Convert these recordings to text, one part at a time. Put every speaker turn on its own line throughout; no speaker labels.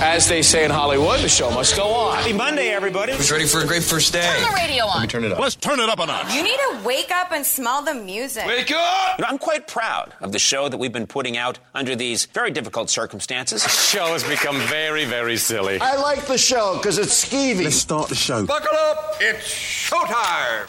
As they say in Hollywood, the show must go on.
Happy Monday, everybody.
Who's ready for a great first day?
Turn the radio on.
Let me turn it up.
Let's turn it up a notch.
You need to wake up and smell the music.
Wake up!
You know, I'm quite proud of the show that we've been putting out under these very difficult circumstances.
The show has become very, very silly.
I like the show because it's skeevy.
Let's start the show.
Buckle up! It's showtime!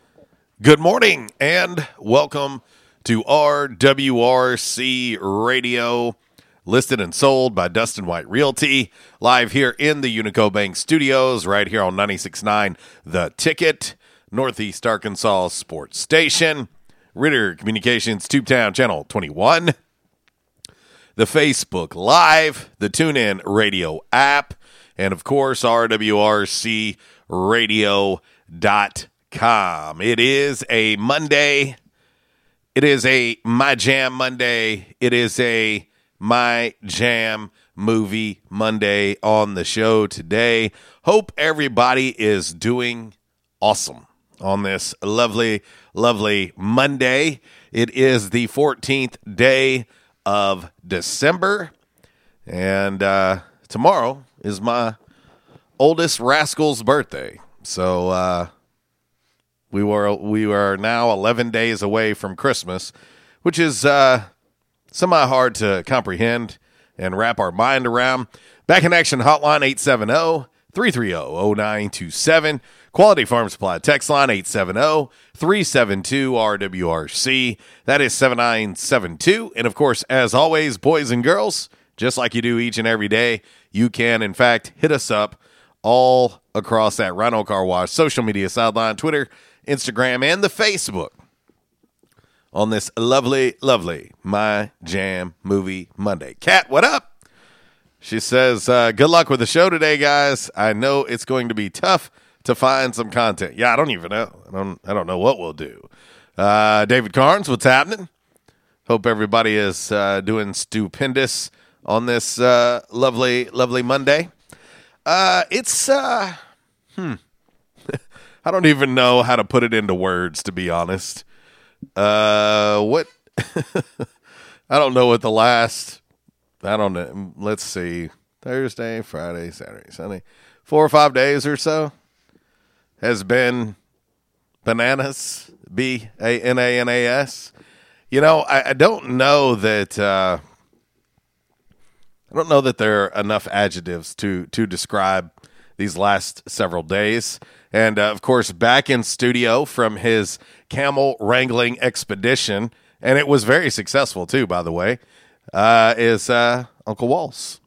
Good morning and welcome to RWRC Radio, listed and sold by Dustin White Realty, live here in the Unico Bank Studios, right here on 96.9 The Ticket, Northeast Arkansas Sports Station, Ritter Communications Tubetown Channel 21, the Facebook Live, the TuneIn Radio app, and of course, RWRCRadio.com. It is a Monday. It is a My Jam Monday. It is a My Jam movie Monday on the show today. Hope everybody is doing awesome on this lovely, lovely Monday. It is the 14th day of December. And uh, tomorrow is my oldest rascal's birthday. So uh, we were we are now 11 days away from Christmas, which is uh, semi hard to comprehend and wrap our mind around. Back in action hotline 870 330 0927. Quality Farm Supply text line 870 372 RWRC. That is 7972. And of course, as always, boys and girls, just like you do each and every day, you can, in fact, hit us up all across that Rhino Car Wash social media sideline, Twitter, Instagram, and the Facebook on this lovely, lovely My Jam Movie Monday. Cat, what up? She says, uh, "Good luck with the show today, guys. I know it's going to be tough to find some content. Yeah, I don't even know. I don't. I don't know what we'll do." Uh, David Carnes, what's happening? Hope everybody is uh, doing stupendous on this uh, lovely, lovely Monday. Uh, it's uh, hmm. I don't even know how to put it into words, to be honest. Uh, what? I don't know what the last. I don't know. Let's see. Thursday, Friday, Saturday, Sunday, four or five days or so has been bananas. B A N A N A S. You know, I, I don't know that. Uh, I don't know that there are enough adjectives to to describe these last several days. And uh, of course, back in studio from his camel wrangling expedition, and it was very successful too, by the way, uh, is uh, Uncle Walls.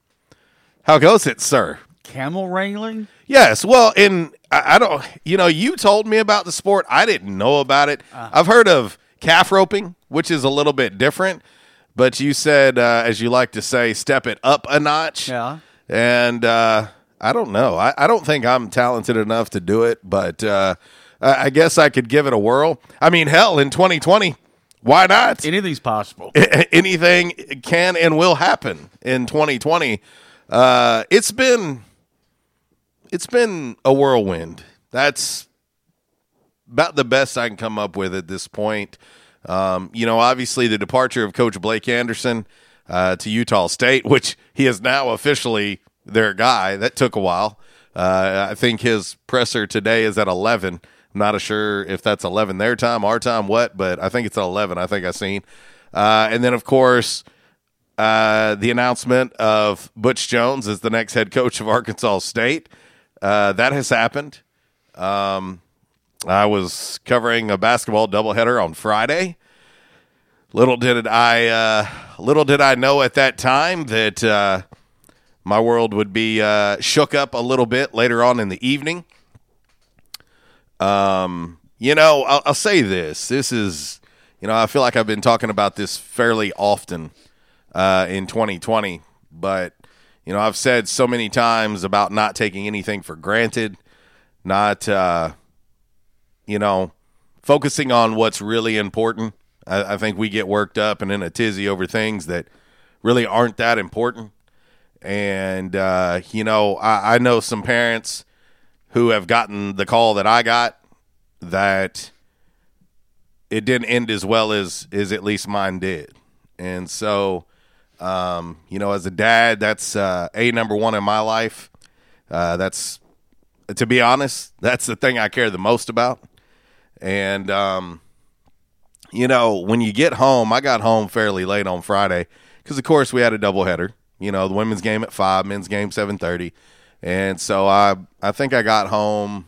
How goes it, sir?
Camel wrangling?
Yes. Well, in I, I don't. You know, you told me about the sport. I didn't know about it. I've heard of calf roping, which is a little bit different. But you said, uh, as you like to say, step it up a notch.
Yeah.
And uh, I don't know. I, I don't think I'm talented enough to do it, but uh, I guess I could give it a whirl. I mean, hell, in 2020, why not?
Anything's possible.
Anything can and will happen in 2020. Uh, it's been it's been a whirlwind. That's about the best I can come up with at this point. Um, you know, obviously the departure of Coach Blake Anderson uh, to Utah State, which he is now officially their guy. That took a while. Uh, I think his presser today is at 11. I'm not sure if that's 11 their time, our time, what, but I think it's at 11. I think I've seen. Uh, and then, of course, uh, the announcement of Butch Jones as the next head coach of Arkansas State. Uh, that has happened. Um, I was covering a basketball doubleheader on Friday. Little did I, uh, little did I know at that time that uh, my world would be uh, shook up a little bit later on in the evening. Um, you know, I'll, I'll say this: this is, you know, I feel like I've been talking about this fairly often uh, in 2020, but you know, I've said so many times about not taking anything for granted, not, uh, you know, focusing on what's really important. I, I think we get worked up and in a tizzy over things that really aren't that important. And, uh, you know, I, I know some parents who have gotten the call that I got that it didn't end as well as, as at least mine did. And so, um, you know, as a dad, that's uh, a number one in my life. Uh, that's, to be honest, that's the thing I care the most about. And, um, you know, when you get home, I got home fairly late on Friday because, of course, we had a doubleheader. You know, the women's game at five, men's game seven thirty, and so I I think I got home,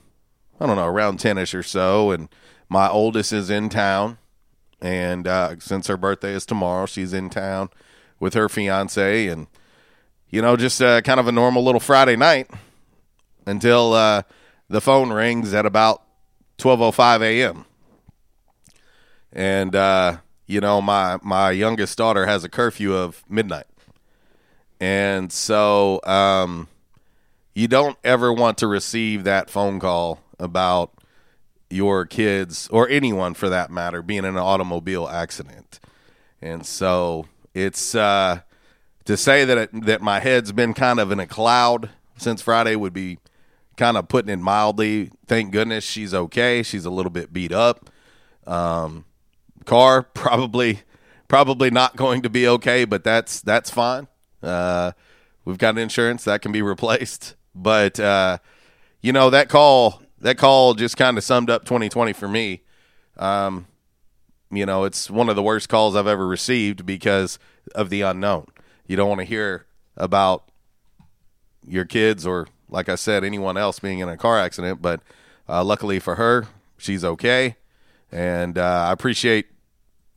I don't know, around ten ish or so, and my oldest is in town, and uh, since her birthday is tomorrow, she's in town with her fiance, and you know, just uh, kind of a normal little Friday night until uh, the phone rings at about twelve oh five a.m. And uh, you know, my my youngest daughter has a curfew of midnight, and so um, you don't ever want to receive that phone call about your kids or anyone for that matter being in an automobile accident. And so it's uh, to say that it, that my head's been kind of in a cloud since Friday would be kind of putting it mildly. Thank goodness she's okay. She's a little bit beat up. Um, car probably probably not going to be okay, but that's that's fine. Uh, we've got insurance that can be replaced. But uh, you know that call that call just kind of summed up 2020 for me. Um, you know, it's one of the worst calls I've ever received because of the unknown. You don't want to hear about your kids or, like I said, anyone else being in a car accident. But uh, luckily for her, she's okay, and uh, I appreciate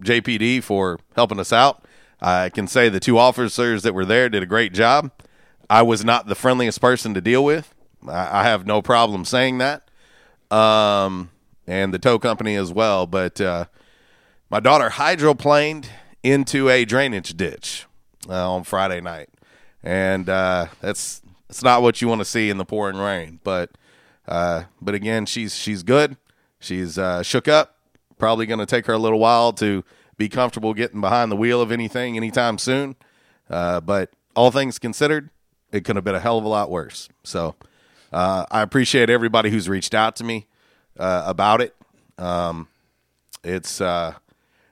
JPD for helping us out. I can say the two officers that were there did a great job. I was not the friendliest person to deal with. I, I have no problem saying that. Um, and the tow company as well. But uh, my daughter hydroplaned into a drainage ditch uh, on Friday night, and uh, that's not what you want to see in the pouring rain. But uh, but again, she's she's good. She's uh, shook up. Probably going to take her a little while to be comfortable getting behind the wheel of anything anytime soon. Uh, but all things considered, it could have been a hell of a lot worse. So uh, I appreciate everybody who's reached out to me uh, about it. Um, it's uh,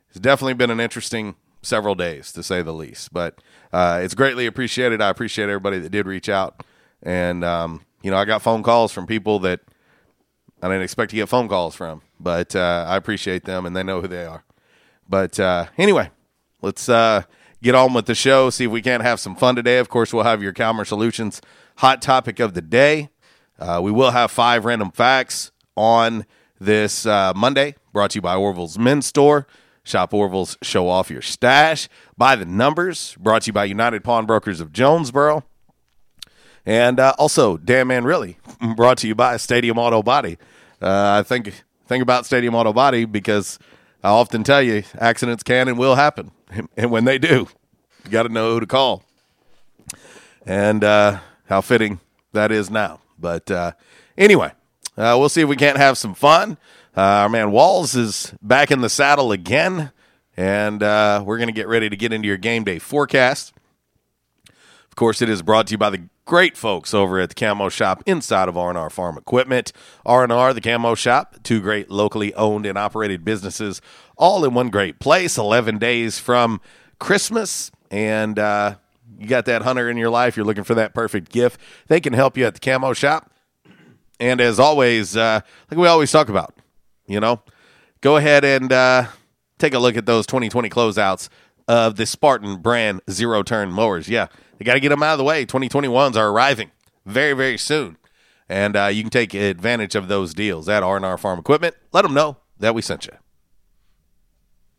it's definitely been an interesting several days to say the least, but uh, it's greatly appreciated. I appreciate everybody that did reach out, and um, you know I got phone calls from people that I didn't expect to get phone calls from, but uh, I appreciate them and they know who they are. But uh, anyway, let's uh, get on with the show. See if we can't have some fun today. Of course, we'll have your Calmer Solutions hot topic of the day. Uh, we will have five random facts on this uh, Monday, brought to you by Orville's Men's Store. Shop Orville's, show off your stash. By the numbers, brought to you by United Pawnbrokers of Jonesboro. And uh, also, Damn Man Really, brought to you by Stadium Auto Body. Uh, I think think about Stadium Auto Body because I often tell you accidents can and will happen, and when they do, you got to know who to call. And uh, how fitting that is now. But uh, anyway, uh, we'll see if we can't have some fun. Uh, our man Walls is back in the saddle again, and uh, we're going to get ready to get into your game day forecast. Course, it is brought to you by the great folks over at the Camo Shop inside of R&R Farm Equipment. R&R, the Camo Shop, two great locally owned and operated businesses, all in one great place. 11 days from Christmas, and uh, you got that hunter in your life, you're looking for that perfect gift. They can help you at the Camo Shop. And as always, uh, like we always talk about, you know, go ahead and uh, take a look at those 2020 closeouts of the Spartan brand zero turn mowers. Yeah, they got to get them out of the way. 2021s are arriving very, very soon. And uh, you can take advantage of those deals at R&R Farm Equipment. Let them know that we sent you.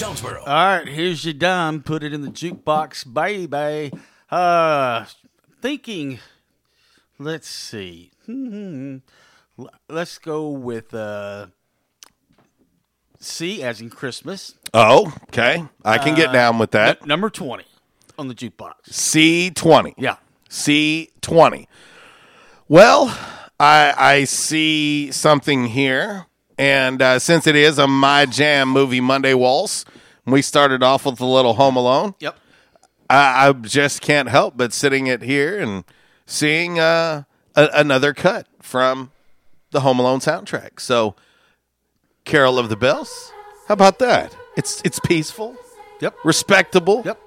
Jonesboro.
All right, here's your dime. Put it in the jukebox, baby. Uh, thinking. Let's see. Let's go with uh, C as in Christmas.
Oh, okay. I can get
Uh,
down with that.
n- number twenty on the jukebox.
C20.
Yeah.
C20. Well, I I see something here. And uh, since it is a My Jam movie Monday Waltz, we started off with a little Home Alone.
Yep.
I, I just can't help but sitting it here and seeing uh, a, another cut from the Home Alone soundtrack. So, Carol of the Bells. How about that? It's it's peaceful.
Yep.
Respectable.
Yep.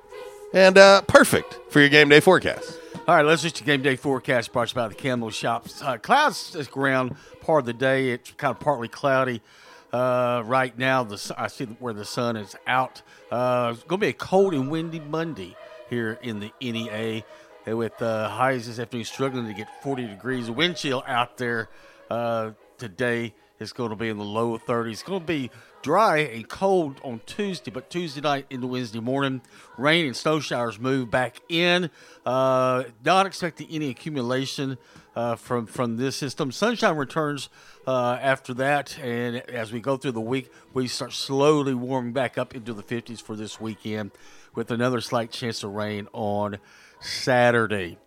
And uh, perfect for your game day forecast.
All right, let's just game day forecast brought to you by the Camo Shops. Uh, clouds is around part of the day. It's kind of partly cloudy uh, right now. The I see where the sun is out. Uh, it's going to be a cold and windy Monday here in the NEA, uh, with uh, highs this afternoon struggling to get 40 degrees. Wind chill out there uh, today is going to be in the low 30s. It's going to be dry and cold on Tuesday, but Tuesday night into Wednesday morning, rain and snow showers move back in. Uh, not expecting any accumulation uh, from from this system. Sunshine returns uh, after that, and as we go through the week, we start slowly warming back up into the 50s for this weekend, with another slight chance of rain on Saturday.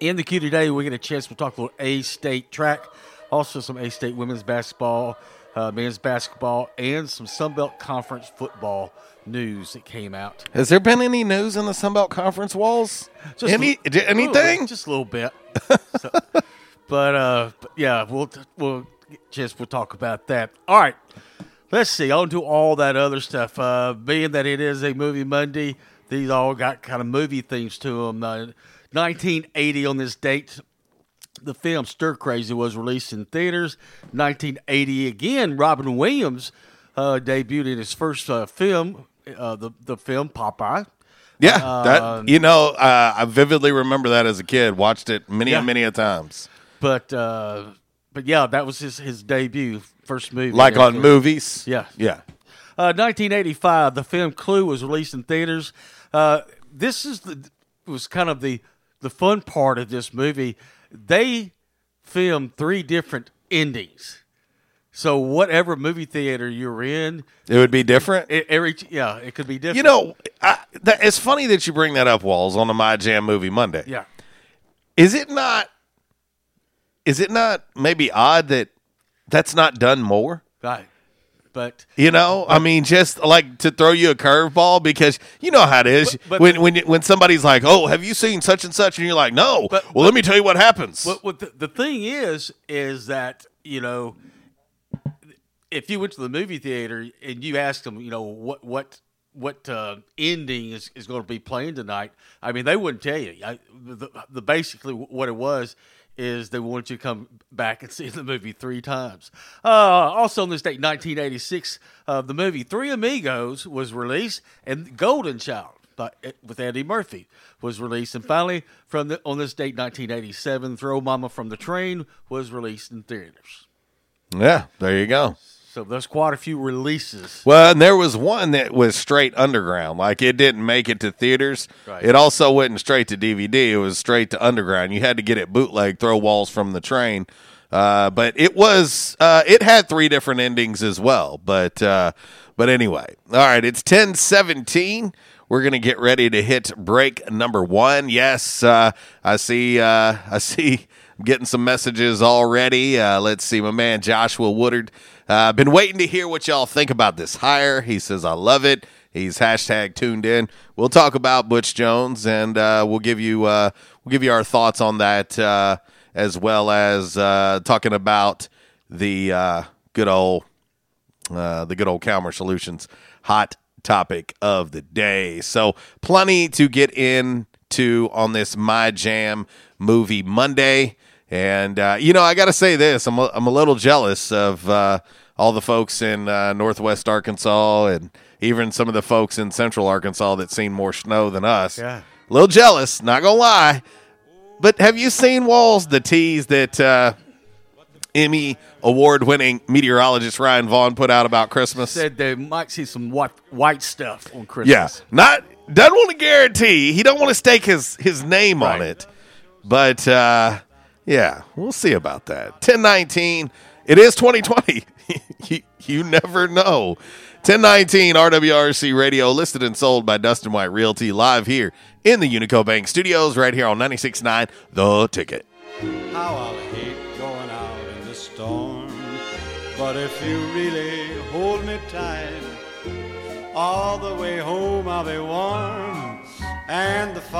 In the queue today, we get a chance to talk a little A State track, also some A State women's basketball, uh, men's basketball, and some Sunbelt Conference football news that came out.
Has there been any news in the Sunbelt Conference walls?
Just
any anything?
just a little bit. So- but uh, but yeah, we'll we'll just we'll talk about that. All right, let's see. On to all that other stuff. Uh, being that it is a movie Monday, these all got kind of movie themes to them. Uh, 1980 on this date, the film Stir Crazy was released in theaters. 1980 again, Robin Williams uh, debuted in his first uh, film, uh, the the film Popeye.
Yeah, that you know, uh, I vividly remember that as a kid. Watched it many
Yeah.
many a times.
But uh, but yeah, that was his his debut, first movie.
Like on movies.
Yeah.
Yeah.
Uh, 1985, the film Clue was released in theaters. Uh, this is the was kind of the the fun part of this movie. They filmed three different endings. So whatever movie theater you're in,
It would be different.
it, every yeah, it could be different.
You know, I, that, it's funny that you bring that up, Walls, on the My Jam movie Monday.
yeah.
Is it not? Is it not maybe odd that that's not done more?
Right. But
You know, I mean, just like to throw you a curveball because you know how it is
But- but-
when when when somebody's like, "Oh, have you seen such and such?" and you're like, "No."
But-
well, let me tell you what happens.
What the, the thing is, is that you know, if you went to the movie theater and you asked them, you know, what what what uh, ending is, is going to be playing tonight. I mean, they wouldn't tell you. I, the, the basically what it was is they wanted you to come back and see the movie three times. Uh, also, on this date, 1986, uh, the movie Three Amigos was released, and Golden Child by, with Eddie Murphy was released, and finally, from the, on this date, 1987, Throw Mama from the Train was released in theaters.
Yeah, there you go.
So there's quite a few releases.
Well, and there was one that was straight underground. Like it didn't make it to theaters.
Right.
It also went straight to DVD. It was straight to underground. You had to get it bootleg, throw walls from the train. Uh, but it was uh, it had three different endings as well. But uh, but anyway, all right. It's ten seventeen. We're gonna get ready to hit break number one. Yes, uh, I see. Uh, I see. I'm getting some messages already. Uh, let's see, my man Joshua Woodard. Uh, been waiting to hear what y'all think about this hire. He says I love it. He's hashtag tuned in. We'll talk about Butch Jones and uh, we'll give you uh, we'll give you our thoughts on that uh, as well as uh, talking about the uh, good old uh, the good old Calmer Solutions hot topic of the day. So plenty to get into on this My Jam movie Monday. And you know, I got to say this: I'm a, I'm a little jealous of all the folks in uh, Northwest Arkansas and even some of the folks in Central Arkansas that seen more snow than us.
Yeah.
a little jealous, not gonna lie. But have you seen Walls the tease that uh, Emmy award-winning meteorologist Ryan Vaughn put out about Christmas?
Said they might see some white, white stuff on Christmas.
Yeah, not doesn't want to guarantee. He don't want to stake his his name on it, but uh, yeah, we'll see about that. Ten nineteen. It is twenty twenty. you, you never know. Ten nineteen RWRC Radio, listed and sold by Dustin White Realty, live here in the Unico Bank Studios, right here on 96.9 The Ticket.
How I'll hate going out in the storm. But if you really hold me tight, all the way home I'll be warm. And the fi-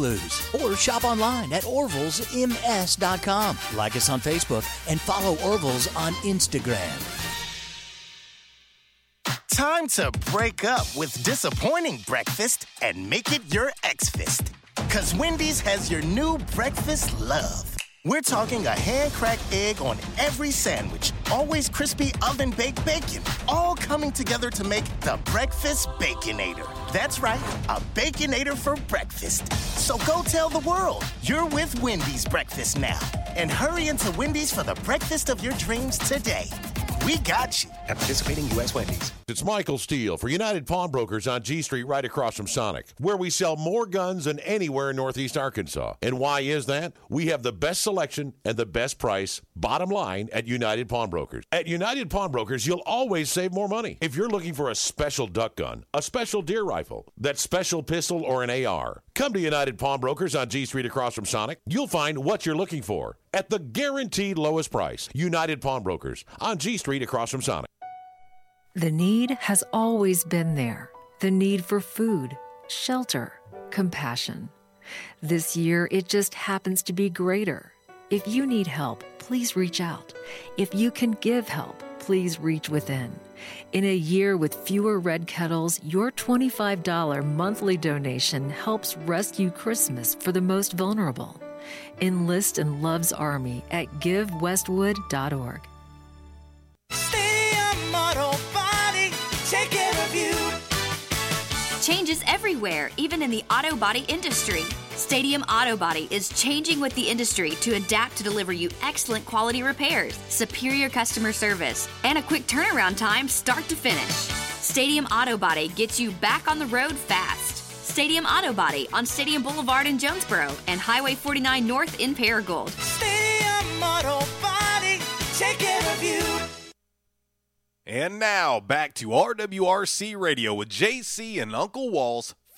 Blues. Or shop online at orvillesms.com. Like us on Facebook and follow Orville's on Instagram.
Time to break up with disappointing breakfast and make it your X-Fist. Cause Wendy's has your new breakfast love. We're talking a hand-cracked egg on every sandwich, always crispy oven-baked bacon, all coming together to make the Breakfast Baconator. That's right, a Baconator for breakfast. So go tell the world you're with Wendy's breakfast now. And hurry into Wendy's for the breakfast of your dreams today. We got you.
At participating U.S. Wendy's.
It's Michael Steele for United Pawnbrokers on G Street right across from Sonic, where we sell more guns than anywhere in Northeast Arkansas. And why is that? We have the best selection and the best price, bottom line, at United Pawnbrokers. At United Pawnbrokers, you'll always save more money. If you're looking for a special duck gun, a special deer rifle, that special pistol, or an AR, come to United Pawnbrokers on G Street across from Sonic. You'll find what you're looking for at the guaranteed lowest price. United Pawnbrokers on G Street across from Sonic.
The need has always been there the need for food, shelter, compassion. This year, it just happens to be greater. If you need help, please reach out. If you can give help, please reach within. In a year with fewer red kettles, your $25 monthly donation helps rescue Christmas for the most vulnerable. Enlist in Love's Army at givewestwood.org.
Stadium Auto Body, take care of you.
Changes everywhere, even in the auto body industry. Stadium Auto Body is changing with the industry to adapt to deliver you excellent quality repairs, superior customer service, and a quick turnaround time start to finish. Stadium Auto Body gets you back on the road fast. Stadium Auto Body on Stadium Boulevard in Jonesboro and Highway 49 North in Paragould.
Stadium Auto Body, take care of you.
And now back to RWRC Radio with JC and Uncle Walls,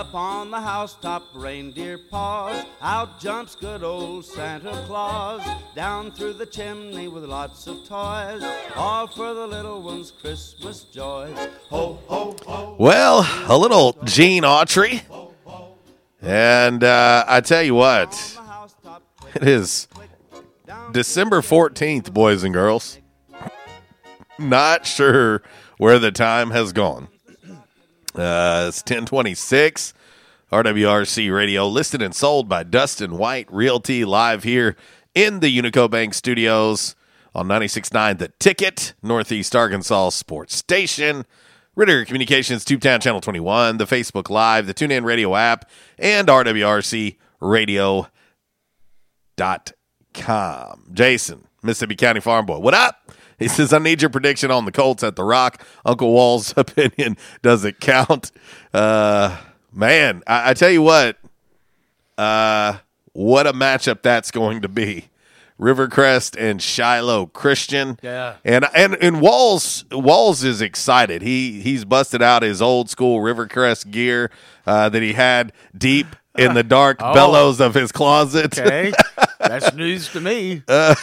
Up on the housetop, reindeer paws. Out jumps good old Santa Claus. Down through the chimney with lots of toys. All for the little ones' Christmas joys. Ho, ho, ho.
Well, a little Gene Autry. And uh, I tell you what, it is December 14th, boys and girls. Not sure where the time has gone. It's 1026. RWRC Radio, listed and sold by Dustin White Realty, live here in the Unico Bank Studios on 96.9 The Ticket, Northeast Arkansas Sports Station, Ritter Communications, Tubetown Channel 21, the Facebook Live, the TuneIn Radio app, and RWRC Radio.com. Jason, Mississippi County Farm Boy, what up? He says, I need your prediction on the Colts at the Rock. Uncle Wall's opinion doesn't count. Uh, man, I, I tell you what, uh, what a matchup that's going to be. Rivercrest and Shiloh Christian.
Yeah.
And and and Walls Walls is excited. He he's busted out his old school Rivercrest gear uh, that he had deep in the dark
Oh.
bellows of his closet.
Okay, that's news to me.
Uh,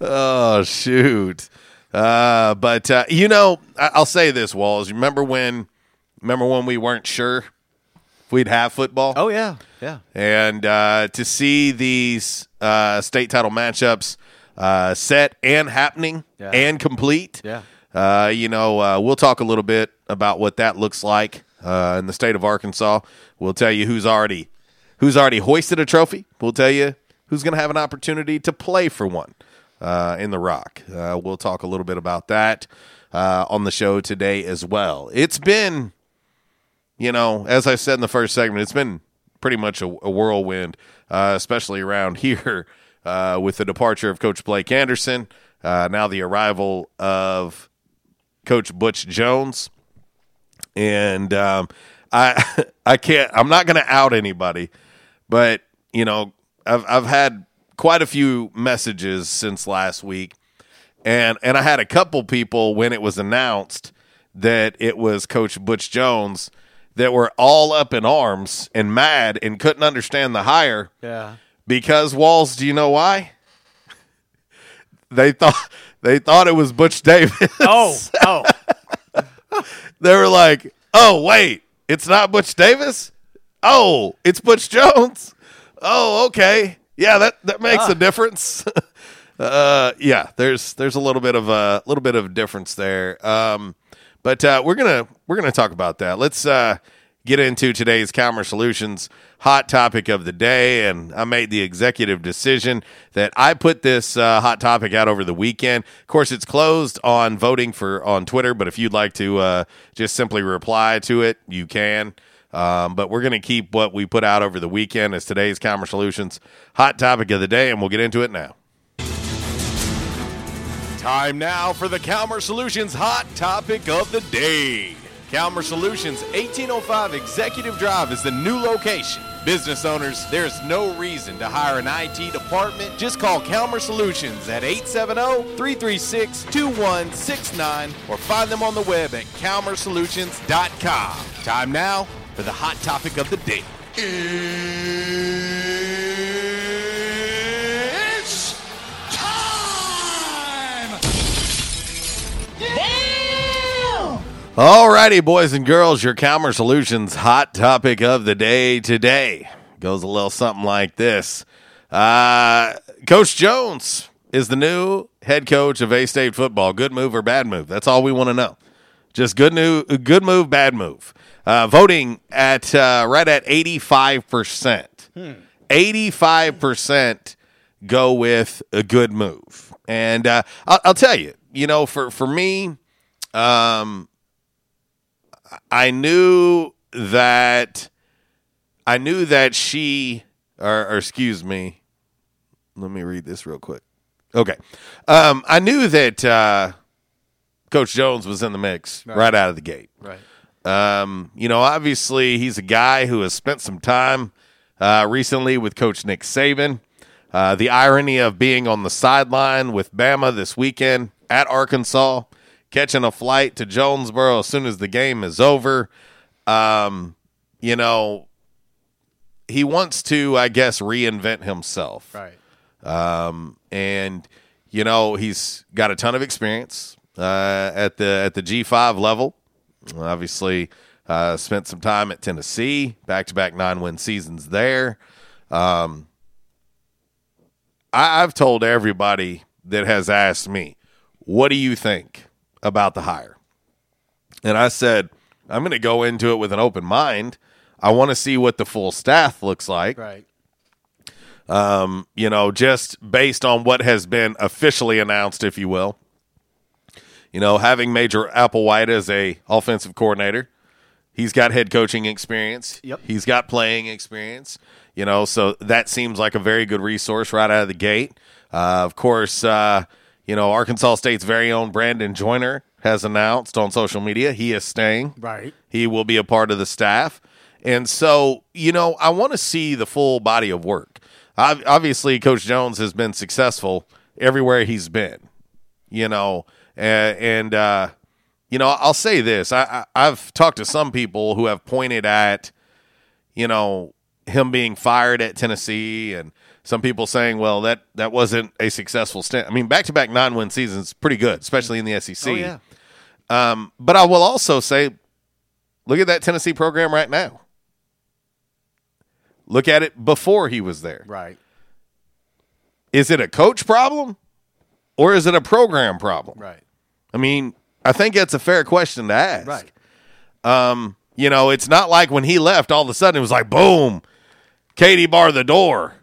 oh shoot! Uh, but uh, you know, I- I'll say this, Walls. Remember when? Remember when we weren't sure if we'd have football?
Oh yeah, yeah.
And uh, to see these uh, state title matchups uh, set and happening
Yeah.
and complete.
Yeah.
Uh, you know, uh, we'll talk a little bit about what that looks like uh, in the state of Arkansas. We'll tell you who's already who's already hoisted a trophy. We'll tell you who's going to have an opportunity to play for one uh, in the Rock. Uh, we'll talk a little bit about that uh, on the show today as well. It's been, you know, as I said in the first segment, it's been pretty much a, a whirlwind, uh, especially around here uh, with the departure of Coach Blake Anderson. Uh, now the arrival of Coach Butch Jones, and um, I I can't I'm not going to out anybody, but you know I've I've had quite a few messages since last week, and and I had a couple people when it was announced that it was Coach Butch Jones that were all up in arms and mad and couldn't understand the hire
Yeah.
because Walls. Do you know why? They thought they thought it was Butch Davis.
Oh, oh.
they were like, "Oh, wait, it's not Butch Davis. Oh, it's Butch Jones. Oh, okay, yeah, that that makes
Ah.
a difference. uh, yeah, there's there's a little bit of a little bit of difference there. Um, but uh, we're gonna we're gonna talk about that. Let's uh, get into today's Calmer Solutions hot topic of the day, and I made the executive decision that I put this uh, hot topic out over the weekend. Of course, it's closed on voting for on Twitter, but if you'd like to uh, just simply reply to it, you can. Um, but we're going to keep what we put out over the weekend as today's Calmer Solutions hot topic of the day, and we'll get into it now. Time now for the Calmer Solutions hot topic of the day. Calmer Solutions 1805 Executive Drive is the new location. Business owners, there's no reason to hire an IT department. Just call Calmer Solutions at 870-336-2169 or find them on the web at calmersolutions.com. Time now for the hot topic of the day.
It's time!
Alrighty, boys and girls, your Calmer Solutions hot topic of the day today goes a little something like this. Uh, coach Jones is the new head coach of A State football. Good move or bad move? That's all we want to know. Just good new, good move, bad move. Uh, voting at uh, right at eighty five percent. Eighty five percent go with a good move, and uh, I'll, I'll tell you, you know, for for me, um, I knew that I knew that she or, or excuse me, let me read this real quick. Okay. Um, I knew that uh, Coach Jones was in the mix right,
Right.
out of the gate.
Right.
Um, you know, obviously he's a guy who has spent some time uh, recently with Coach Nick Saban. Uh, the irony of being on the sideline with Bama this weekend at Arkansas, catching a flight to Jonesboro as soon as the game is over. Um, you know, he wants to, I guess, reinvent himself.
Right.
Um, and you know he's got a ton of experience uh, at the at the G five level. Obviously, uh, spent some time at Tennessee, back to back nine win seasons there. Um, I, I've told everybody that has asked me, "What do you think about the hire?" And I said, "I'm going to go into it with an open mind. I want to see what the full staff looks like."
Right.
um, you know, just based on what has been officially announced, if you will. You know, having Major Applewhite as a offensive coordinator, he's got head coaching experience.
Yep.
He's got playing experience. You know, so that seems like a very good resource right out of the gate. Uh, of course, uh, you know, Arkansas State's very own Brandon Joyner has announced on social media he is staying.
Right.
He will be a part of the staff. And so, you know, I want to see the full body of work. Ob- Obviously, Coach Jones has been successful everywhere he's been, you know, and, and uh, you know, I'll say this: I, I, I've talked to some people who have pointed at, you know, him being fired at Tennessee, and some people saying, "Well, that that wasn't a successful stint." I mean, back-to-back nine-win seasons, pretty good, especially in the SEC.
Oh, yeah.
Um, but I will also say, look at that Tennessee program right now. Look at it before he was there.
Right.
Is it a coach problem or is it a program problem?
Right.
I mean, I think that's a fair question to ask.
Right.
Um, you know, it's not like when he left, all of a sudden it was like, boom, Katie bar the door.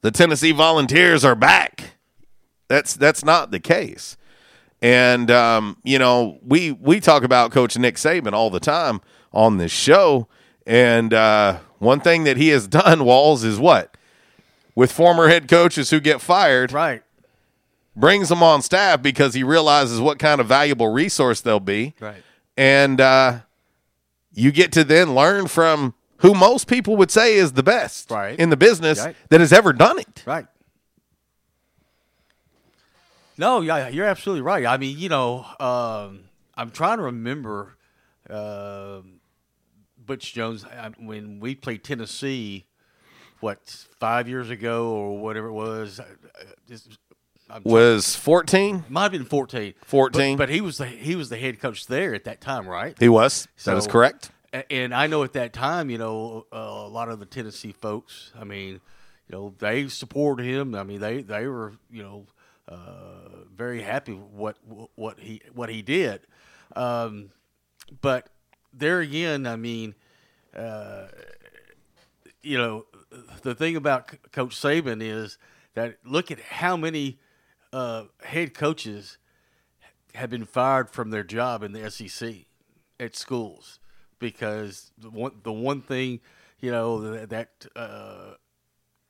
The Tennessee Volunteers are back. That's that's not the case. And um, you know, we we talk about Coach Nick Saban all the time on this show. And uh, one thing that he has done, Walls, is what? With former head coaches who get fired,
right?
Brings them on staff because he realizes what kind of valuable resource they'll be,
Right.
and uh, you get to then learn from who most people would say is the best
Right.
in the business
Right.
that has ever done it.
Right. No, yeah, you're absolutely right. I mean, you know, um, I'm trying to remember um Butch Jones I, when we played Tennessee. What five years ago or whatever it was? I- I- just- I'm
Was fourteen?
might have been fourteen.
14.
but, but he was the he was the head coach there at that time, right?
He was. That is correct.
And I know at that time, you know, uh, a lot of the Tennessee folks. I mean, you know, they supported him. I mean, they they were, you know, uh, very happy with what what he what he did. Um, but there again, I mean, uh, you know, the thing about Coach Saban is that look at how many uh, head coaches have been fired from their job in the SEC at schools because the one the one thing you know that, that uh,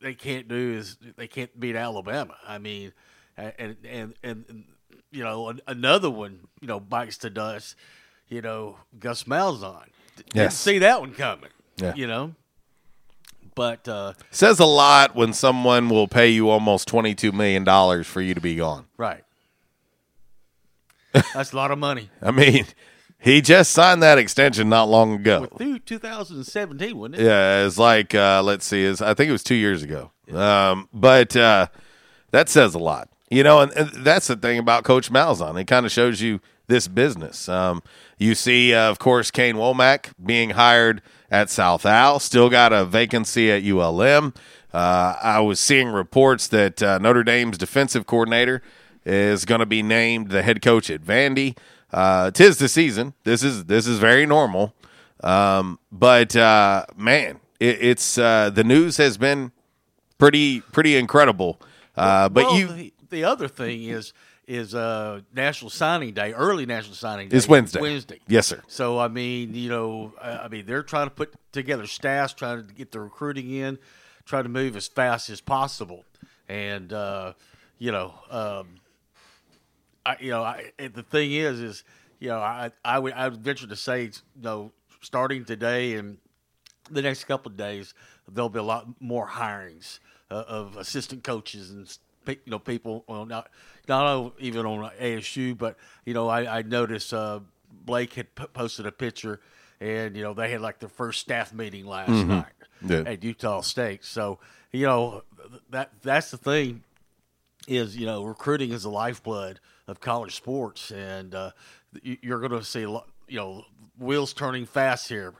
they can't do is they can't beat Alabama. I mean, and and and, you know an, another one you know bites the dust. You know, Gus Malzahn. Didn't see that one coming.
Yeah.
You know, but uh,
Says a lot when someone will pay you almost twenty two million dollars for you to be gone.
right. That's a lot of money.
I mean, he just signed that extension not long ago.
Through 2017, wasn't it?
Yeah, it's like uh, let's see, is I think it was two years ago. Um, but uh, that says a lot, you know. And, and that's the thing about Coach Malzahn; it kind of shows you this business. Um, you see, uh, of course, Kane Wommack being hired at South Al, still got a vacancy at ULM. Uh, I was seeing reports that uh, Notre Dame's defensive coordinator is going to be named the head coach at Vandy. Uh, tis the season. This is this is very normal. Um, but uh, man, it, it's uh, the news has been pretty pretty incredible. Uh, but
Well,
you
the, the other thing is is uh, National Signing Day, early National Signing Day.
It's Wednesday.
Wednesday.
Yes, sir.
So I mean, you know, I mean, they're trying to put together staffs, trying to get the recruiting in, trying to move as fast as possible, and uh, you know, um, I, you know, I, the thing is, is you know, I I would I would venture to say, you know, starting today and the next couple of days, there'll be a lot more hirings uh, of assistant coaches and you know people. Well, not not even on ASU, but you know, I, I noticed uh, Blake had p- posted a picture, and you know they had like their first staff meeting last
Mhm.
night
Yeah.
at Utah State. So you know that that's the thing is you know recruiting is the lifeblood of college sports, and uh, you- you're going to see a lot, you know wheels turning fast here.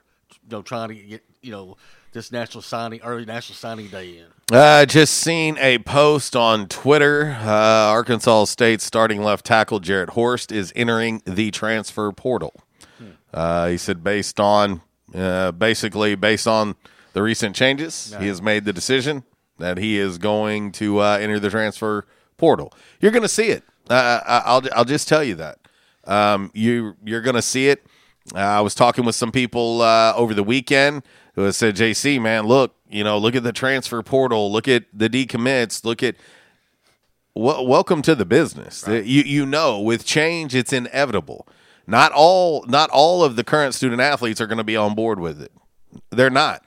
You know, trying to get you know this national signing early national signing day in.
uh, just seen a post on Twitter. Uh, Arkansas State starting left tackle Jarrett Horst is entering the transfer portal. Uh, he said based on uh, basically based on the recent changes, he has made the decision that he is going to uh, enter the transfer portal. You're going to see it. Uh, I- I'll I'll just tell you that um, you you're going to see it. Uh, I was talking with some people uh, over the weekend who has said, "JC, man, look, you know, look at the transfer portal, look at the decommits, look at." Well, welcome to the business. You you know, with change, it's inevitable. Not all not all of the current student athletes are going to be on board with it. They're not.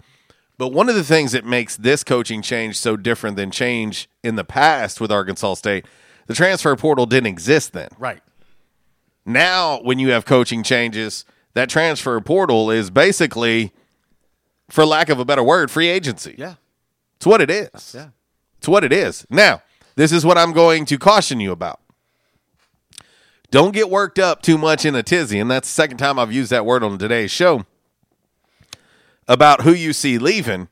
But one of the things that makes this coaching change so different than change in the past with Arkansas State, the transfer portal didn't exist then.
Right.
Now, when you have coaching changes, that transfer portal is basically, for lack of a better word, free agency.
Yeah.
It's what it is.
Yeah.
It's what it is. Now, this is what I'm going to caution you about. Don't get worked up too much in a tizzy, and that's the second time I've used that word on today's show about who you see leaving,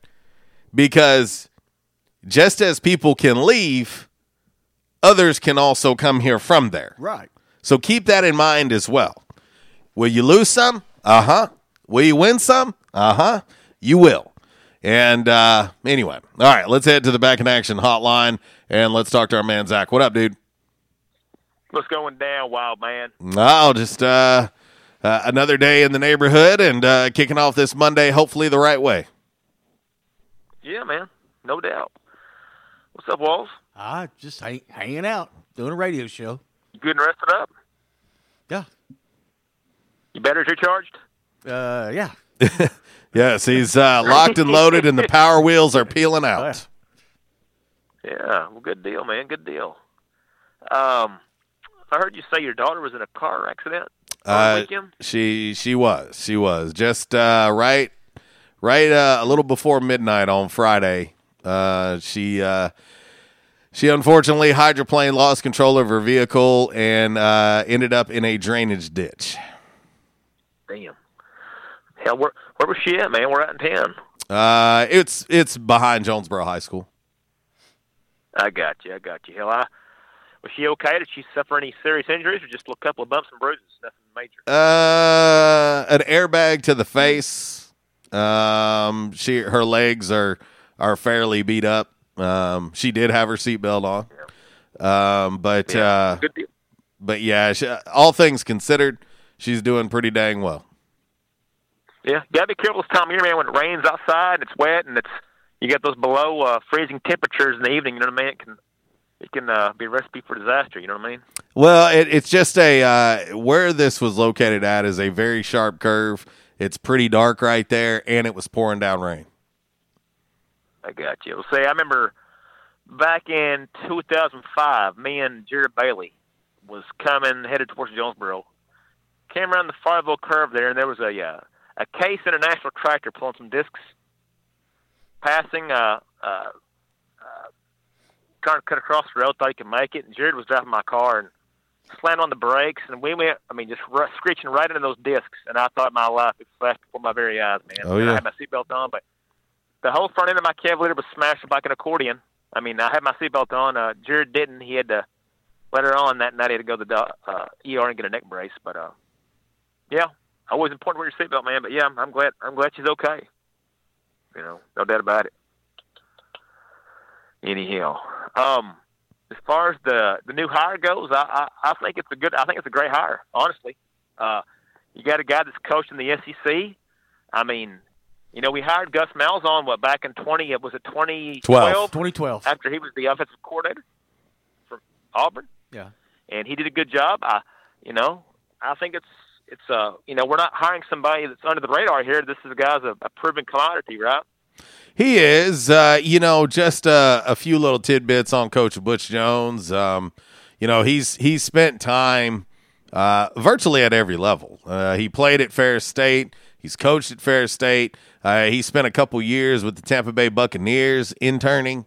because just as people can leave, others can also come here from there.
Right.
So keep that in mind as well. Will you lose some? Uh huh. Will you win some? Uh huh. You will. And uh, anyway, all right, let's head to the back in action hotline and let's talk to our man Zach. What up, dude?
What's going down, wild man?
Oh, just uh, uh, another day in the neighborhood and uh, kicking off this Monday, hopefully the right way.
Yeah, man, no doubt. What's up, Walls?
Ah, just hang, hanging out, doing a radio show.
You good and rested up?
Yeah.
You batteries recharged?
Uh, yeah.
Yes, he's uh, locked and loaded, and the power wheels are peeling out.
Yeah, well, good deal, man. Good deal. Um, I heard you say your daughter was in a car accident on the
Uh,
weekend.
she she was she was just uh, right right uh, a little before midnight on Friday. Uh, she uh, she unfortunately hydroplaned, lost control of her vehicle, and uh, ended up in a drainage ditch.
Damn. Hell, where where was she at, man? We're out in town.
Uh, it's it's behind Jonesboro High School.
I got you. I got you. Hell, I was she okay? Did she suffer any serious injuries, or just a couple of bumps and bruises? Nothing major.
Uh, an airbag to the face. Um, she her legs are are fairly beat up. Um, she did have her seatbelt on. Um, but uh,
Good deal.
but yeah, she, all things considered, she's doing pretty dang well.
Yeah, you gotta be careful this time of year, man. When it rains outside, and it's wet, and it's you get those below uh, freezing temperatures in the evening. You know what I mean? It can it can uh, be a recipe for disaster. You know what I mean?
Well, it, it's just a uh, where this was located at is a very sharp curve. It's pretty dark right there, and it was pouring down rain.
I got you. Well, say I remember back in 2005, me and Jared Bailey was coming headed towards Jonesboro. Came around the Farville curve there, and there was a uh, a Case International tractor pulling some discs, passing. Uh, uh, uh, trying to cut across the road, thought he could make it, and Jared was driving my car and slammed on the brakes, and we went. I mean, just r- screeching right into those discs, and I thought my life had flashed before my very eyes, man.
Oh,
And
yeah.
I had my seatbelt on, but the whole front end of my Cavalier was smashed like an accordion. I mean, I had my seatbelt on. Uh, Jared didn't. He had to let her on that night. He had to go to the uh, ER and get a neck brace. But uh, yeah, always important to wear your seatbelt, man. But yeah, I'm, I'm glad. I'm glad she's okay. You know, no doubt about it. Anyhow, um, as far as the the new hire goes, I, I I think it's a good. I think it's a great hire. Honestly, uh, you got a guy that's coached in the SEC. I mean, you know, we hired Gus Malzahn what back in twenty. It was it twenty twelve.
2012.
After he was the offensive coordinator from Auburn,
Yeah.
and he did a good job. I, you know, I think it's it's uh you know we're not hiring somebody that's under the radar here. This is a guy's a, a proven commodity, right?
He is, uh, you know, just uh, a few little tidbits on Coach Butch Jones. Um, you know, he's he's spent time uh, virtually at every level. Uh, he played at Ferris State. He's coached at Ferris State. Uh, he spent a couple years with the Tampa Bay Buccaneers interning.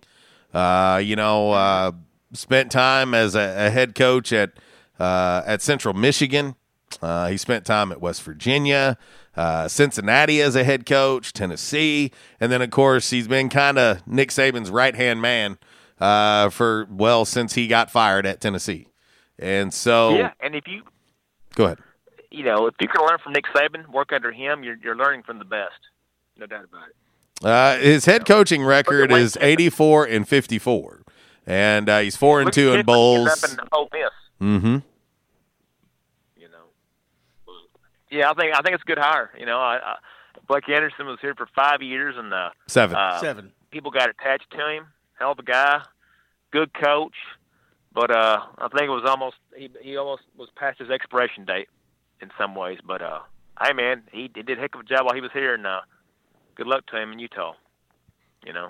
Uh, you know, spent time as a, a head coach at at Central Michigan. Uh, he spent time at West Virginia, uh, Cincinnati as a head coach, Tennessee, and then of course he's been kind of Nick Saban's right hand man uh, for well since he got fired at Tennessee. And so,
Yeah, and if you
go ahead.
you know if you can learn from Nick Saban, work under him, you're you're learning from the best. No doubt about it.
Uh, his head coaching record is 84 and 54, and uh, he's four and two in bowls.
Up in Ole Miss.
Mm-hmm.
Yeah, I think I think it's a good hire. You know, I, I, Blake Anderson was here for five years, and uh,
Seven.
uh,
Seven.
people got attached to him. Hell of a guy, good coach, but uh, I think it was almost he he almost was past his expiration date in some ways. But uh, hey, man, he, he did a heck of a job while he was here, and uh, good luck to him in Utah. You know.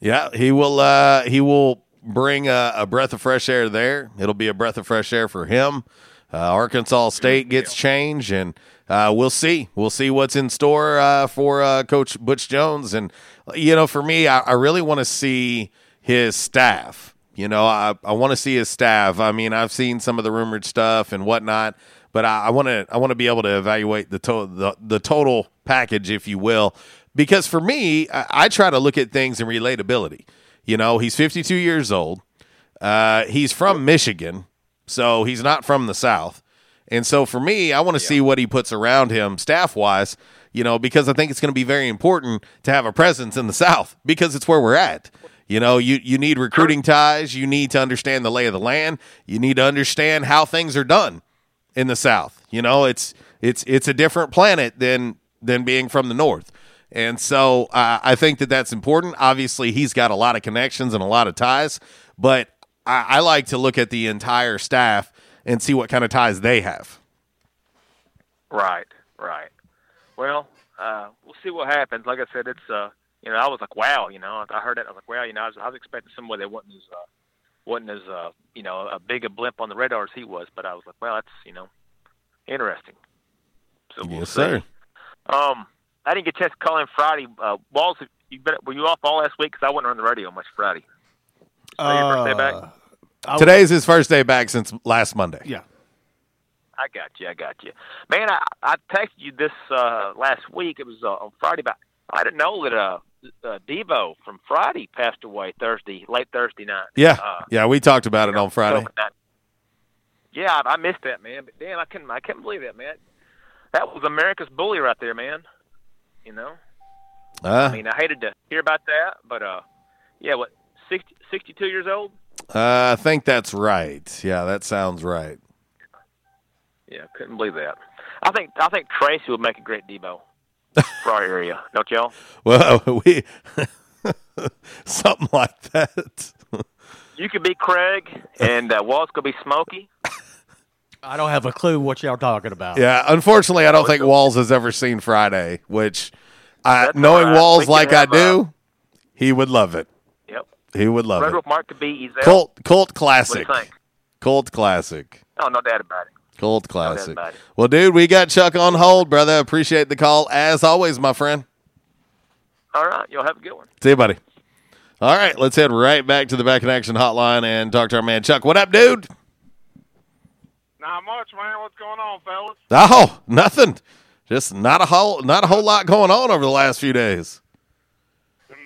Yeah, he will. Uh, he will bring a, a breath of fresh air there. It'll be a breath of fresh air for him. Uh, Arkansas State gets changed, and uh, we'll see. We'll see what's in store uh, for Coach Butch Jones. And you know, for me, I, I really want to see his staff. You know, I, I want to see his staff. I mean, I've seen some of the rumored stuff and whatnot, but I want to I want to be able to evaluate the, to- the the total package, if you will, because for me, I, I try to look at things in relatability. You know, he's 52 years old. Uh, he's from Michigan, so he's not from the South. And so for me, I want to see what he puts around him staff wise, you know, because I think it's going to be very important to have a presence in the South because it's where we're at. You know, you, you need recruiting ties. You need to understand the lay of the land. You need to understand how things are done in the South. You know, it's it's it's a different planet than than being from the North. And so uh, I think that that's important. Obviously, he's got a lot of connections and a lot of ties, but I, I like to look at the entire staff and see what kind of ties they have.
Right, right. Well, uh, we'll see what happens. Like I said, it's uh, you know, I was like, wow, you know, I heard that, I was like, wow, you know, I was, I was expecting somebody that wasn't as uh, wasn't as uh, you know, a big a blimp on the radar as he was, but I was like, well, that's you know, interesting. So we'll
yes,
see.
sir.
Um, I didn't get a chance to call in Friday. Uh, Walls, you been, were you off all last week? Because I wasn't on the radio much Friday. So your first day back?
Uh,
Today's his first day back since last Monday.
Yeah.
I got you. I got you, man. I I texted you this uh, last week. It was uh, on Friday, but I didn't know that uh, uh, Deebo from Friday passed away Thursday, late Thursday night.
Yeah,
Uh,
yeah, we talked about it on Friday.
yeah, I, I missed that, man. But damn, I couldn't. I couldn't believe that, man. That was America's bully right there, man. You know.
Uh,
I mean, I hated to hear about that, but uh, yeah, what 60, 62 years old?
uh, I think that's right. Yeah, that sounds right.
Yeah, couldn't believe that. I think I think Tracy would make a great Deebo for our area, don't y'all?
Well, we something like that.
You could be Craig, and uh, Walt's could be Smokey.
I don't have a clue what y'all talking about.
Yeah, unfortunately, I don't think Walls has ever seen Friday, which, I, knowing
all right.
Walls like I
have,
do, he would love it.
Yep.
He would love
Red
it.
Wolf Mark could be Ezal.
Cult, cult
What
classic.
do you think?
Cult classic.
Oh, no doubt about it.
Cult
doubt
classic.
about it.
Well, dude, we got Chuck on hold, brother. Appreciate the call as always, my friend.
All right, y'all have a good one.
See you, buddy. All right, let's head right back to the back in action hotline and talk to our man Chuck. What up, dude?
Not much, man. What's going on, fellas?
Oh, nothing. Just not a whole not a whole lot going on over the last few days.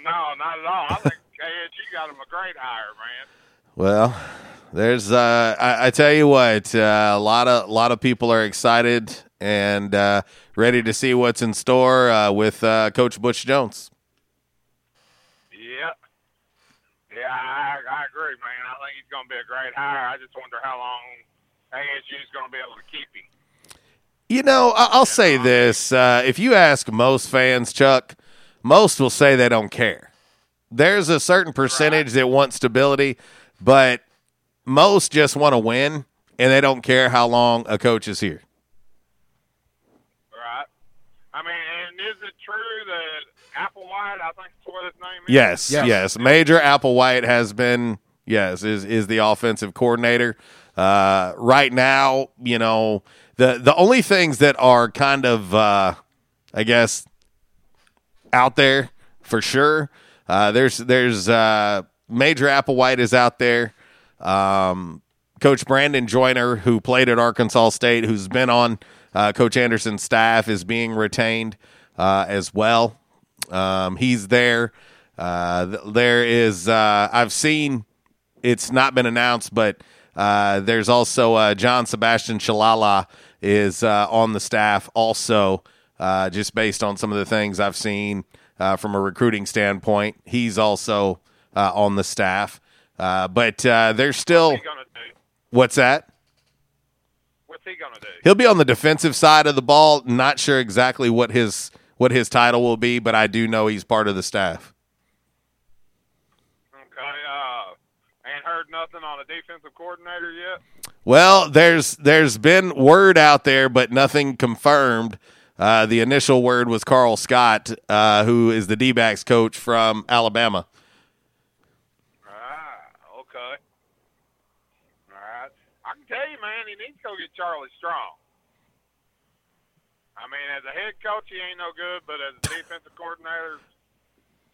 No, not at all. I think KSU got him a great hire, man.
Well, there's uh, I, I tell you what, uh, a lot of a lot of people are excited and uh, ready to see what's in store uh, with uh, Coach Butch Jones.
Yep. Yeah, I, I agree, man. I think he's going to be a great hire. I just wonder how long ASU's going to be able to keep him.
You know, I- I'll say this: uh, if you ask most fans, Chuck, most will say they don't care. There's a certain percentage that want stability, but most just want to win, and they don't care how long a coach is here.
Right. I mean, and is it true that Applewhite, I think that's what his name is?
Yes, yes, Major Applewhite has been yes is is the offensive coordinator. Uh, right now, you know the the only things that are kind of uh, I guess out there for sure. Uh, there's there's uh, Major Applewhite is out there. Um, Coach Brandon Joyner, who played at Arkansas State, who's been on uh, Coach Anderson's staff, is being retained uh, as well. Um, he's there. Uh, there is. I've seen. It's not been announced, but there's also John Sebastian Shalala is on the staff also. Just based on some of the things I've seen uh, from a recruiting standpoint, he's also uh, on the staff. Uh, but uh, there's still. What's that?
What's he going to do?
He'll be on the defensive side of the ball. Not sure exactly what his what his title will be, but I do know he's part of the staff.
Okay. Uh, ain't heard nothing on a defensive coordinator yet.
Well, there's there's been word out there, but nothing confirmed. Uh, the initial word was Karl Scott, uh, who is the D backs coach from Alabama.
Ah, okay. All right. I can tell you, man, he needs to go get Charlie Strong. I mean, as a head coach, he ain't no good, but as a defensive coordinator,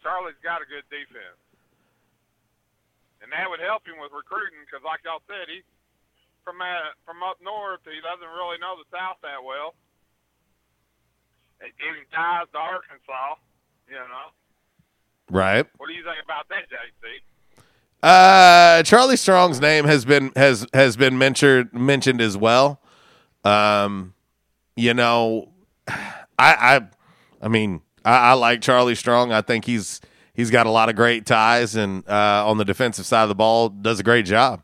Charlie's got a good defense. And that would help him with recruiting because, like y'all said, he's from uh, from up north. He doesn't really know the South that well. Him ties to Arkansas, you know.
Right.
What do you think about that, JC?
Uh, Charlie Strong's name has been has has been mentioned mentioned as well. Um, you know, I I I mean I, I like Charlie Strong. I think he's he's got a lot of great ties and uh, on the defensive side of the ball does a great job.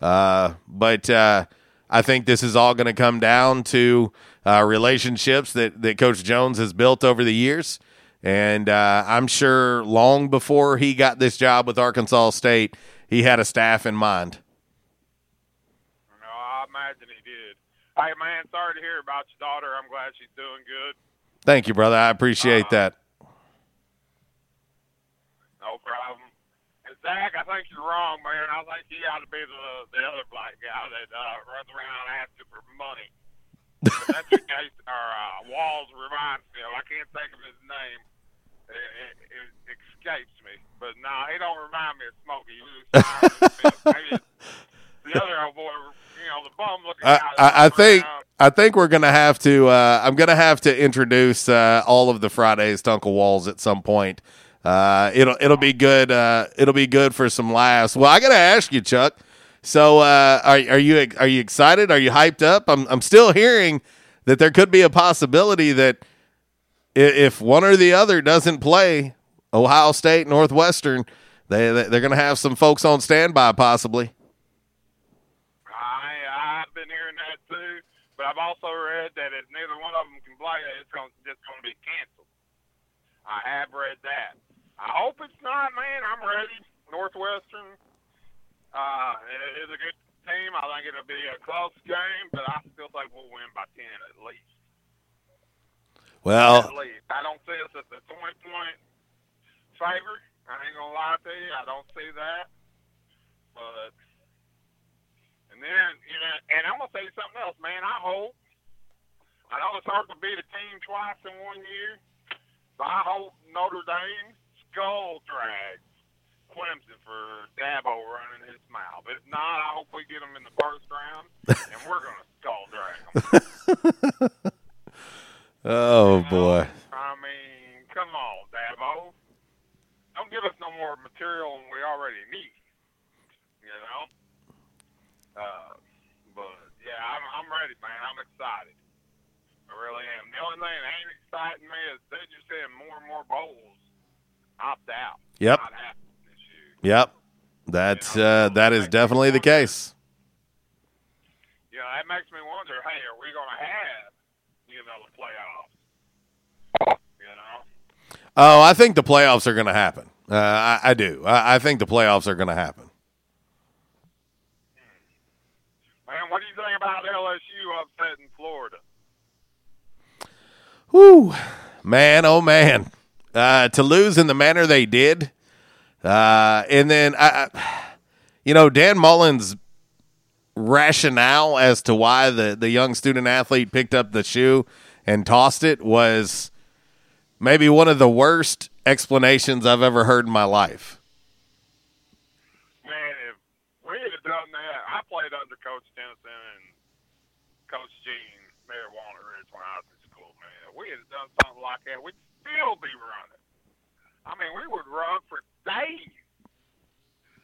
Uh, but uh, I think this is all going to come down to uh, relationships that that Coach Jones has built over the years. And uh, I'm sure long before he got this job with Arkansas State, he had a staff in mind.
No, I imagine he did. Hey, man, sorry to hear about your daughter. I'm glad she's doing good.
Thank you, brother. I appreciate that.
No problem. And Zach, I think you're wrong, man. I think he ought to be the the other black guy that uh, runs around asking for money. The case. Or uh, Walls me. I can't think of his name. It, it, it escapes me. But no, he don't remind me of Smokey. He was maybe it's the other old boy, you know, the bum looking
I. I, I think I think we're gonna have to. Uh, I'm gonna have to introduce uh, all of the Fridays to Uncle Walls at some point. Uh, it'll it'll be good. Uh, it'll be good for some laughs. Well, I gotta ask you, Chuck. So, uh, are are you are you excited? Are you hyped up? I'm I'm still hearing that there could be a possibility that if one or the other doesn't play, Ohio State, Northwestern, they they- they're gonna have some folks on standby possibly.
I I've been hearing that too, but I've also read that if neither one of them can play, it's going just going to be canceled. I have read that. I hope it's not, man. I'm ready. Northwestern uh, it is a good team. I think it'll be a close game, but I still think we'll win by ten at least.
Well,
At least. I don't see us at the twenty point favor. I ain't gonna lie to you. I don't see that. But and then you know, and I'm gonna say something else, man. I hope. I know it's hard to beat a team twice in one year, but I hope Notre Dame skull drags Clemson for Dabo running his mouth. If not, I hope we get them in the first round, and we're gonna skull drag them.
Oh boy.
I mean, come on, Dabo. Don't give us no more material than we already need. You know? Uh, but, yeah, I'm, I'm ready, man. I'm excited. I really am. The only thing that ain't exciting me is they're just saying more and more bowls opt out.
Yep.
Not.
Yep. That's uh, that is definitely the case.
Know, that makes me wonder, hey, are we going to have, you know, the playoffs? You know?
Oh, I think the playoffs are going to happen. Uh, I, I do. I, I think the playoffs are going to happen.
Man, what do you think about LSU upsetting Florida?
Whew, man, oh man, uh, to lose in the manner they did, uh, and then I, I- you know, Dan Mullen's rationale as to why the the young student athlete picked up the shoe and tossed it was maybe one of the worst explanations I've ever heard in my life.
Man, if we had done that, I played under Coach Tennyson and Coach Gene Walnut Ridge when I was in school, man. If we had done something like that, we'd still be running. I mean, we would run for days.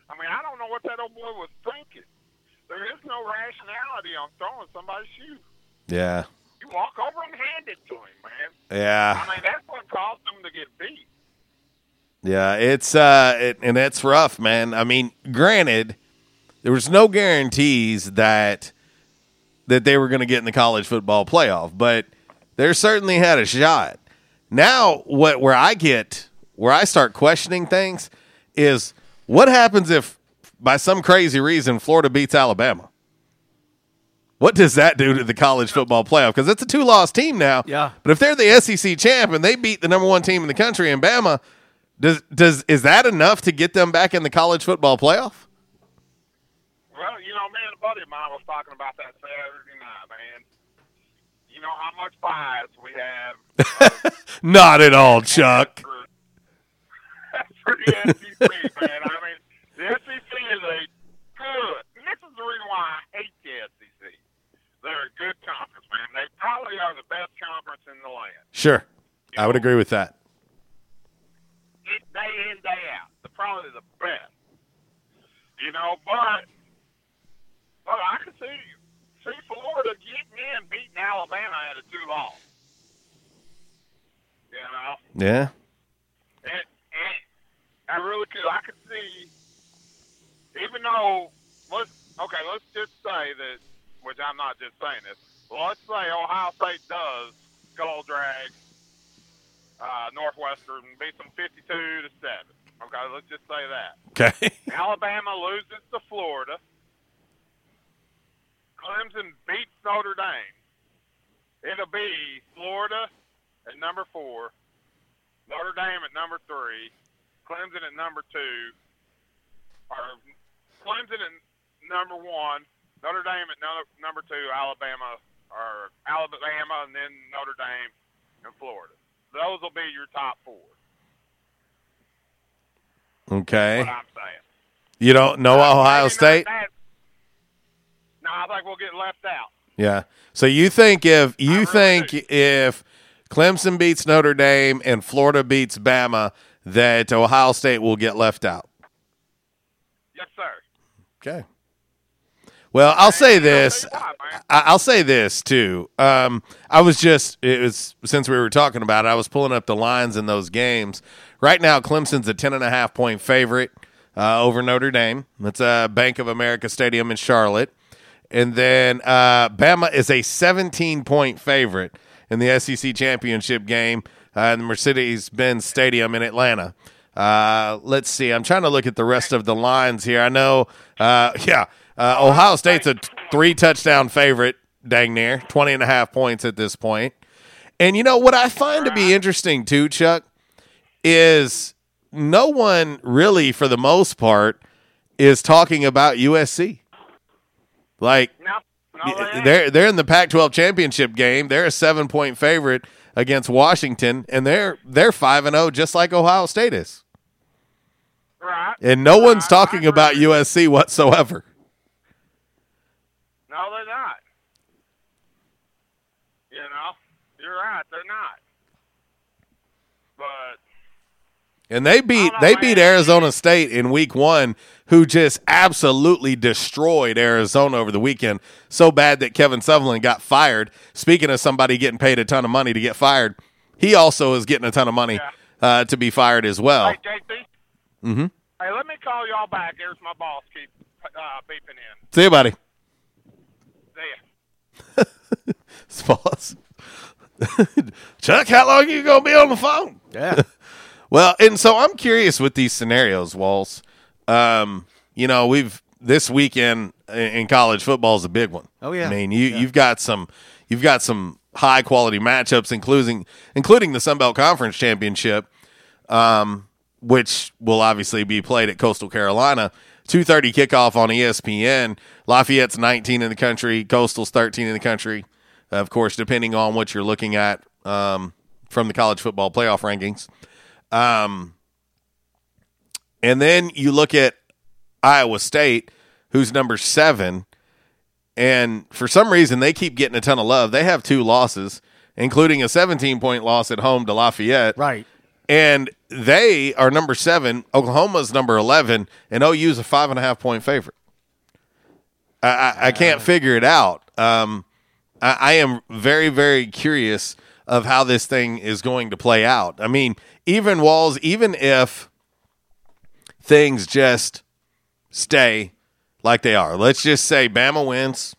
I mean, I don't know what that old boy was thinking. There is no rationality on throwing somebody's shoe.
Yeah,
You walk over and hand it to him, man.
yeah.
I mean, that's what caused him to get beat.
Yeah, it's uh, it, and it's rough, man. I mean, granted, there was no guarantees that that they were going to get in the college football playoff, but they certainly had a shot. Now, what where I get where I start questioning things is what happens if by some crazy reason Florida beats Alabama. What does that do to the college football playoff? Because it's a two loss team now.
Yeah.
But if they're the SEC champ and they beat the number one team in the country in Bama, does does is that enough to get them back in the college football playoff?
Well, you know, me and a buddy of mine was talking about that Saturday night, man. You know how much bias we have
Not at all, Chuck.
For the SEC, man. I mean, the SEC is a good. This is the reason why I hate the SEC. They're a good conference, man. They probably are the best conference in the land.
Sure. I would agree with that.
It, day in, day out. They're probably the best. You know, but but I can see see Florida getting in, beating Alabama at a two loss. You know,
Yeah.
I really could. I could see, even though let's okay, let's just say that, which I'm not just saying this. Let's say Ohio State does skull drag uh, Northwestern and beats them 52 to seven. Okay, let's just say that.
Okay.
Alabama loses to Florida. Clemson beats Notre Dame. It'll be Florida at number four, Notre Dame at number three, Clemson at number two, or Clemson at number one, Notre Dame at no, number two, Alabama or Alabama, and then Notre Dame and Florida. Those will be your top four.
Okay.
What I'm saying.
You don't know Ohio State?
that- No, I think we'll get left out.
Yeah. So you think if you think if Clemson beats Notre Dame and Florida beats Bama, that Ohio State will get left out?
Yes, sir.
Okay. Well, I'll say this. I'll say this too. Um, I was just it was since we were talking about it, I was pulling up the lines in those games. Right now, Clemson's a ten and a half point favorite uh, over Notre Dame. That's uh, Bank of America Stadium in Charlotte, and then uh, Bama is a seventeen point favorite in the SEC championship game uh, the Mercedes-Benz Stadium in Atlanta. Uh, let's see. I'm trying to look at the rest of the lines here. I know, uh, yeah, uh, Ohio State's a t- three touchdown favorite, dang near 20 and a half points at this point. And you know what I find to be interesting too, Chuck, is no one really, for the most part, is talking about USC. Like they're they're in the Pac-12 championship game. They're a seven point favorite against Washington, and they're they're five and zero, just like Ohio State is.
Right.
And no one's talking about USC whatsoever.
No, they're not. You know, you're right. They're not. But
And they beat they beat Arizona State in week one, who just absolutely destroyed Arizona over the weekend. So bad that Kevin Sumlin got fired. Speaking of somebody getting paid a ton of money to get fired, he also is getting a ton of money uh, to be fired as well.
hey, JC,
hmm
hey, let me call y'all back. Here's my boss keep uh, beeping in.
See you, buddy.
There.
Boss. Chuck, how long you gonna be on the phone?
Yeah.
well, and so I'm curious with these scenarios, Walls. Um, you know, we've this weekend in college football is a big one.
Oh, yeah.
I mean, you you've got some you've got some high quality matchups, including including the Sun Belt Conference Championship, um, which will obviously be played at Coastal Carolina. Two thirty kickoff on ESPN. Lafayette's nineteen in the country. Coastal's thirteen in the country. Of course, depending on what you're looking at um, from the college football playoff rankings. Um, and then you look at Iowa State, who's number seven, and for some reason they keep getting a ton of love. They have two losses, including a 17 point loss at home to Lafayette.
Right.
And they are number seven. Oklahoma's number 11, and OU's a five and a half point favorite. I, I, I can't figure it out. Um, I, I am very, very curious of how this thing is going to play out. I mean, even Walls, even if things just stay like they are, let's just say Bama wins.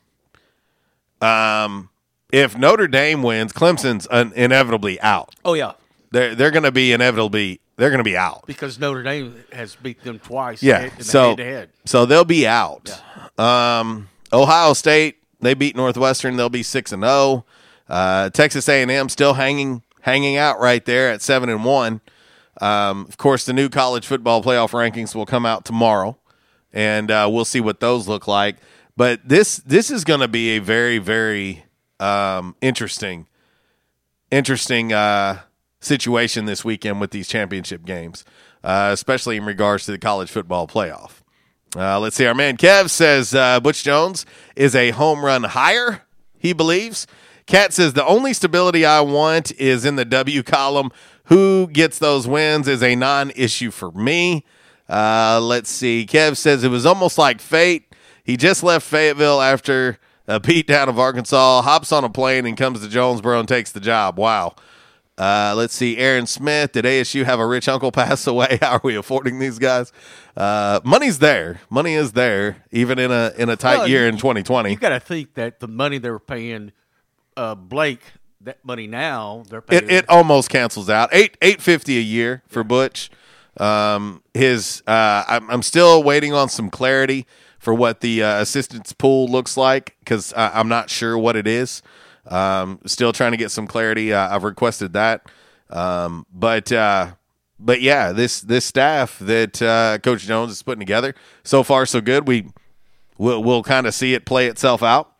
Um, if Notre Dame wins, Clemson's un- inevitably out.
Oh yeah,
They're they're going to be inevitably they're going to be out.
because Notre Dame has beat them twice.
Yeah.
the
So
head-to-head.
so they'll be out. Um, Ohio State They beat Northwestern. They'll be six and zero. Uh, Texas A&M still hanging hanging out right there at seven and one. Um, of course, the new college football playoff rankings will come out tomorrow, and uh, we'll see what those look like. But this this is going to be a very very um, interesting interesting uh, situation this weekend with these championship games, uh, especially in regards to the college football playoff. Uh, let's see. Our man Kev says uh, Butch Jones is a home run hire. He believes. Cat says the only stability I want is in the W column. Who gets those wins is a non-issue for me. Uh, let's see. Kev says it was almost like fate. He just left Fayetteville after a beatdown of Arkansas, hops on a plane and comes to Jonesboro and takes the job. Wow. Uh, let's see. Aaron Smith, did ASU have a rich uncle pass away? How are we affording these guys? Uh, money's there. Money is there, even in a in a tight
Well,
year
you-
in 2020.
You got to think that the money they were paying uh, Blake, that money now they're paying.
It, it almost cancels out. Eight eight fifty a year for Butch. Um, his uh, I'm, I'm still waiting on some clarity for what the uh, assistance pool looks like because I'm not sure what it is. Um, still trying to get some clarity. Uh, I've requested that, um, but uh, but yeah, this this staff that uh, Coach Jones is putting together so far so good. We we'll, we'll kind of see it play itself out.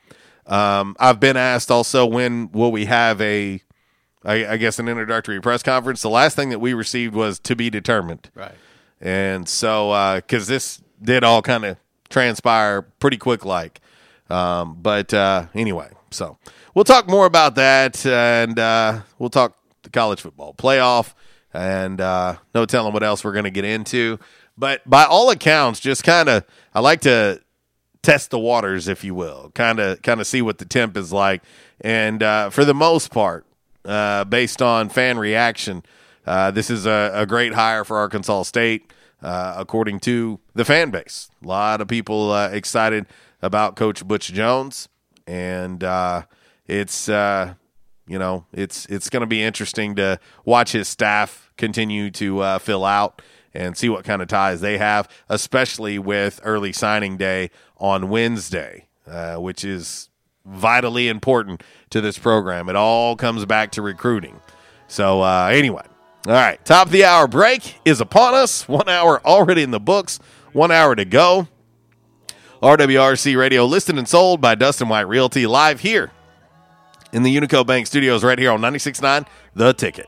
Um, I've been asked also when will we have a, I, I guess, an introductory press conference. The last thing that we received was to be determined.
Right.
And so, because this did all kind of transpire pretty quick, like. Um, but uh, anyway, so we'll talk more about that, and uh, we'll talk the college football playoff, and uh, no telling what else we're going to get into. But by all accounts, just kind of, I like to test the waters, if you will, kind of kind of see what the temp is like, and uh, for the most part, uh, based on fan reaction, uh, this is a, a great hire for Arkansas State, uh, according to the fan base. A lot of people uh, excited about Coach Butch Jones, and uh, it's you know it's it's going to be interesting to watch his staff continue to fill out and see what kind of ties they have, especially with early signing day on Wednesday, uh, which is vitally important to this program. It all comes back to recruiting. So uh, anyway, all right, top of the hour break is upon us. One hour already in the books. One hour to go. RWRC Radio listed and sold by Dustin White Realty live here in the Unico Bank Studios right here on 96.9 The Ticket.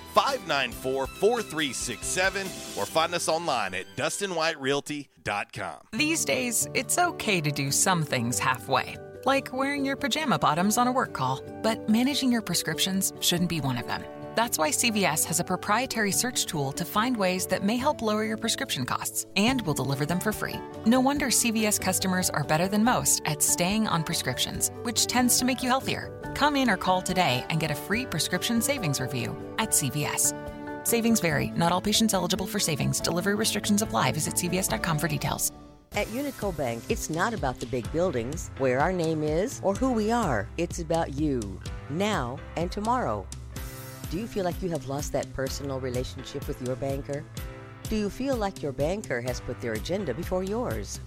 594 4367, or find us online at DustinWhiteRealty.com.
These days, it's okay to do some things halfway, like wearing your pajama bottoms on a work call, but managing your prescriptions shouldn't be one of them. That's why CVS has a proprietary search tool to find ways that may help lower your prescription costs, and will deliver them for free. No wonder CVS customers are better than most at staying on prescriptions, which tends to make you healthier. Come in or call today and get a free prescription savings review at CVS. Savings vary. Not all patients eligible for savings. Delivery restrictions apply. Visit cvs.com for details.
At Unico Bank, it's not about the big buildings, where our name is, or who we are. It's about you, now and tomorrow. Do you feel like you have lost that personal relationship with your banker? Do you feel like your banker has put their agenda before yours?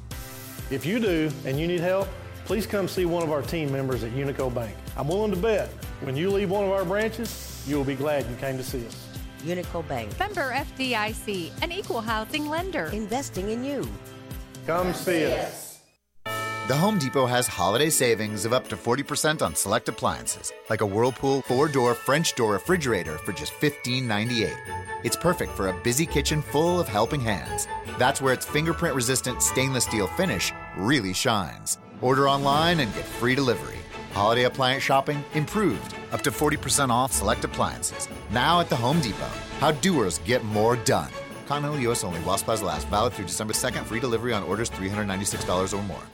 If you do and you need help, please come see one of our team members at Unico Bank. I'm willing to bet when you leave one of our branches, you will be glad you came to see us.
Unico Bank,
Member FDIC, an equal housing lender.
investing in you.
Come see us.
The Home Depot has holiday savings of up to 40% on select appliances, like a Whirlpool four door French door refrigerator for just $15.98. It's perfect for a busy kitchen full of helping hands. That's where its fingerprint resistant stainless steel finish really shines. Order online and get free delivery. Holiday appliance shopping improved, up to 40% off select appliances. Now at the Home Depot. How doers get more done. Continental US only while supplies last. Valid through December 2nd. Free delivery on orders $396 or more.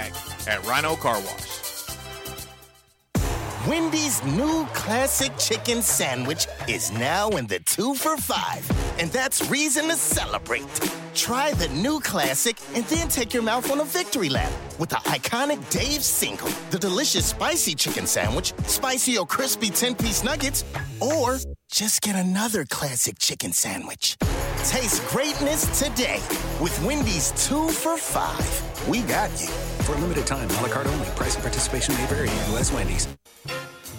at Rhino Car Wash.
Wendy's new classic chicken sandwich is now in the two for five, and that's reason to celebrate. Try the new classic and then take your mouth on a victory lap with the iconic Dave single, the delicious spicy chicken sandwich, spicy or crispy 10 piece nuggets, or just get another classic chicken sandwich. Taste greatness today with Wendy's two for five. We got you.
For a limited time, a la carte only. Price and participation may vary. U.S. Wendy's.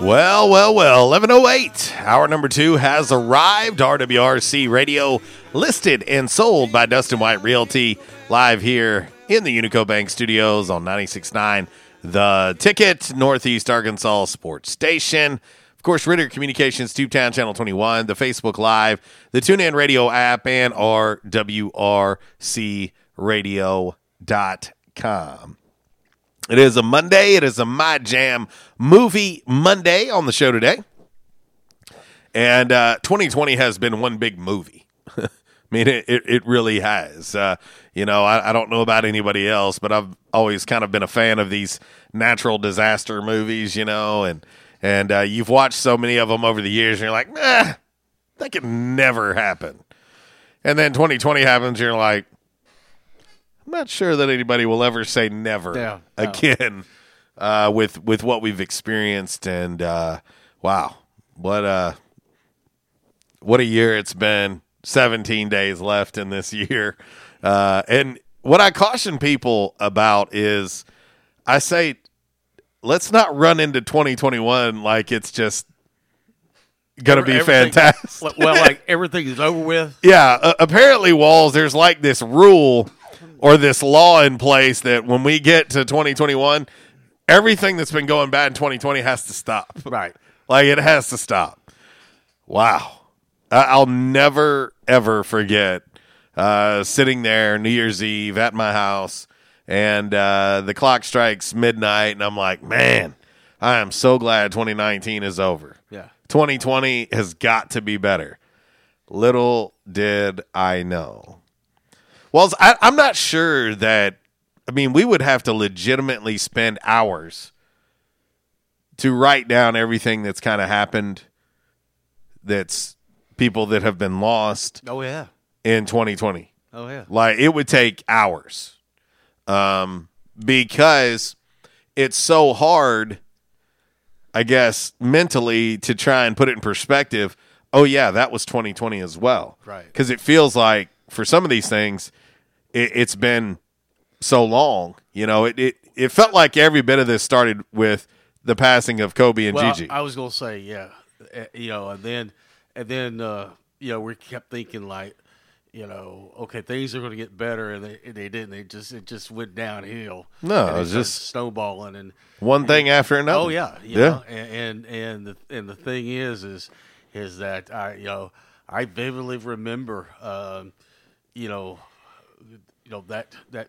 Well, well, well, 1108. Hour number two has arrived. RWRC Radio listed and sold by Dustin White Realty live here in the Unico Bank Studios on 96.9 The Ticket, Northeast Arkansas Sports Station. Of course, Ritter Communications, Tubetown Channel 21, the Facebook Live, the TuneIn Radio app, and RWRCRadio.com. It is a Monday. It is a My Jam Movie Monday on the show today. And uh, 2020 has been one big movie. I mean, it, it, it really has. Uh, you know, I, I don't know about anybody else, but I've always kind of been a fan of these natural disaster movies, you know, and and uh, you've watched so many of them over the years, and you're like, nah, that could never happen. And then 2020 happens, you're like, I'm not sure that anybody will ever say never
Yeah, no.
again uh, with with what we've experienced. And uh, wow, what a what a year it's been. 17 days left in this year. Uh, and what I caution people about is I say, let's not run into 2021 like it's just going to be
Everything-
fantastic.
Well, like everything is over with.
Yeah, uh, apparently, Walls, there's like this rule or this law in place that when we get to 2021, everything that's been going bad in 2020 has to stop.
Right.
Like it has to stop. Wow. I'll never, ever forget uh, sitting there New Year's Eve at my house and uh, the clock strikes midnight, and I'm like, man, I am so glad 2019 is over.
Yeah.
2020 has got to be better. Little did I know. Well, I, I'm not sure that. I mean, we would have to legitimately spend hours to write down everything that's kind of happened. That's people that have been lost
Oh yeah.
in 2020.
Oh yeah.
Like it would take hours. Um because it's so hard I guess mentally to try and put it in perspective. Oh yeah, that was 2020 as well.
Right.
Cuz it feels like for some of these things it, it's been so long, you know, it, it it felt like every bit of this started with the passing of Kobe and
well,
Gigi.
I was gonna say yeah, Uh, you know, and then and then uh, you know we kept thinking like, you know, okay, things are gonna get better, and they and they didn't. They just it just went downhill.
No, it was just
snowballing and
one thing after another.
Oh yeah, you
Yeah.
know, and, and and the and the thing is is is that I you know I vividly remember um, you know you know that that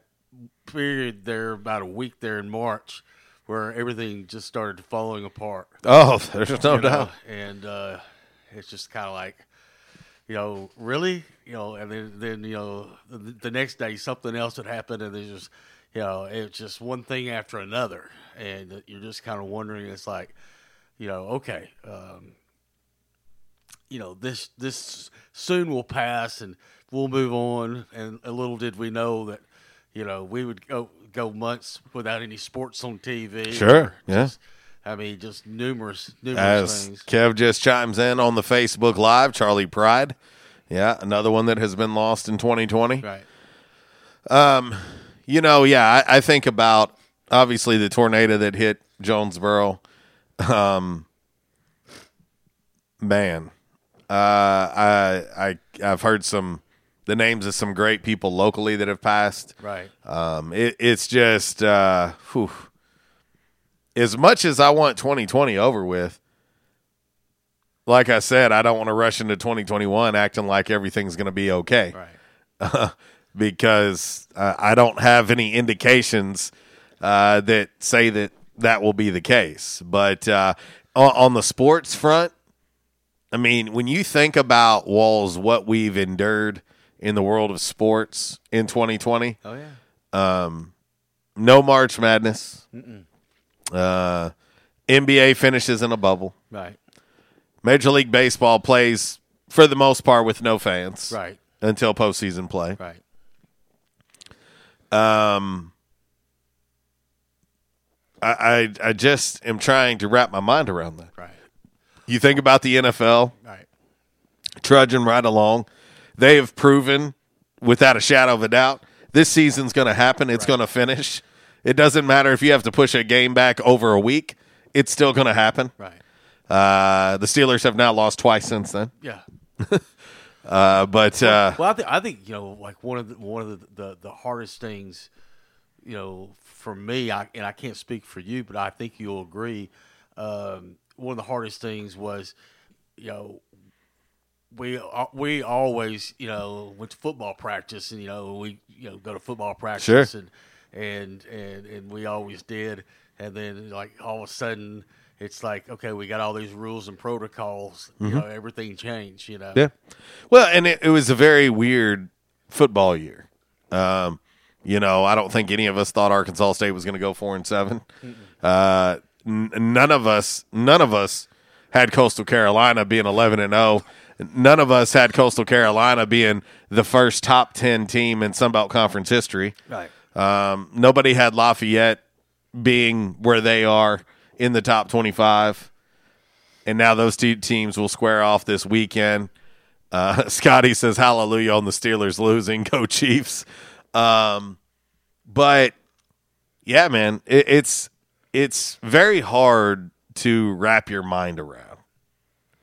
period there about a week there in March where everything just started falling apart.
Oh, there's no
You know,
doubt.
and uh, it's just kind of like you know really you know and then then you know the, the next day something else would happen and there's just you know it's just one thing after another and you're just kind of wondering it's like you know okay um, you know this this soon will pass and we'll move on. And a little did we know that you know we would go go months without any sports on TV.
Sure, yeah.
Just- I mean, just numerous numerous
As
things.
Kev just chimes in on the Facebook Live, Charley Pride. Yeah, another one that has been lost in 2020.
Right.
Um, you know, yeah, I, I think about obviously the tornado that hit Jonesboro. Um, man, uh, I I I've heard some the names of some great people locally that have passed.
Right.
Um, it, it's just uh, whew. as much as I want 2020 over with. Like I said, I don't want to rush into 2021 acting like everything's going to be okay.
Right.
because uh, I don't have any indications uh, that say that that will be the case. But uh, on, on the sports front, I mean, when you think about Walls, what we've endured in the world of sports in 2020,
Oh yeah.
um, no March Madness. Uh, NBA finishes in a bubble.
Right.
Major League Baseball plays for the most part with no fans.
Right.
Until postseason play.
Right.
Um, I, I I just am trying to wrap my mind around that.
Right.
You think about the NFL,
Right.
trudging right along. They have proven, without a shadow of a doubt, this season's going to happen. It's going to finish. It doesn't matter if you have to push a game back over a week. It's still going to happen.
Right.
Uh, the Steelers have now lost twice since then.
Yeah.
Uh, but uh,
well, I think I think you know, like one of the one of the, the, the hardest things, you know, for me, I, and I can't speak for you, but I think you'll agree. Um, one of the hardest things was, you know, we uh, we always you know went to football practice, and you know we you know go to football practice,
Sure.
and and and and we always did, and then like all of a sudden. It's like okay, we got all these rules and protocols. You
Mhm.
know, everything changed. You know,
Yeah. Well, and it, it was a very weird football year. Um, you know, I don't think any of us thought Arkansas State was going to go four and 7 Uh, n- none of us, none of us had Coastal Carolina being eleven and zero. None of us had Coastal Carolina being the first top ten team in Sun Belt Conference history.
Right.
Um, nobody had Lafayette being where they are in the top twenty-five and now those two teams will square off this weekend. Uh, Scotty says hallelujah on the Steelers losing. Go Chiefs. Um, but yeah, man, it, it's it's very hard to wrap your mind around.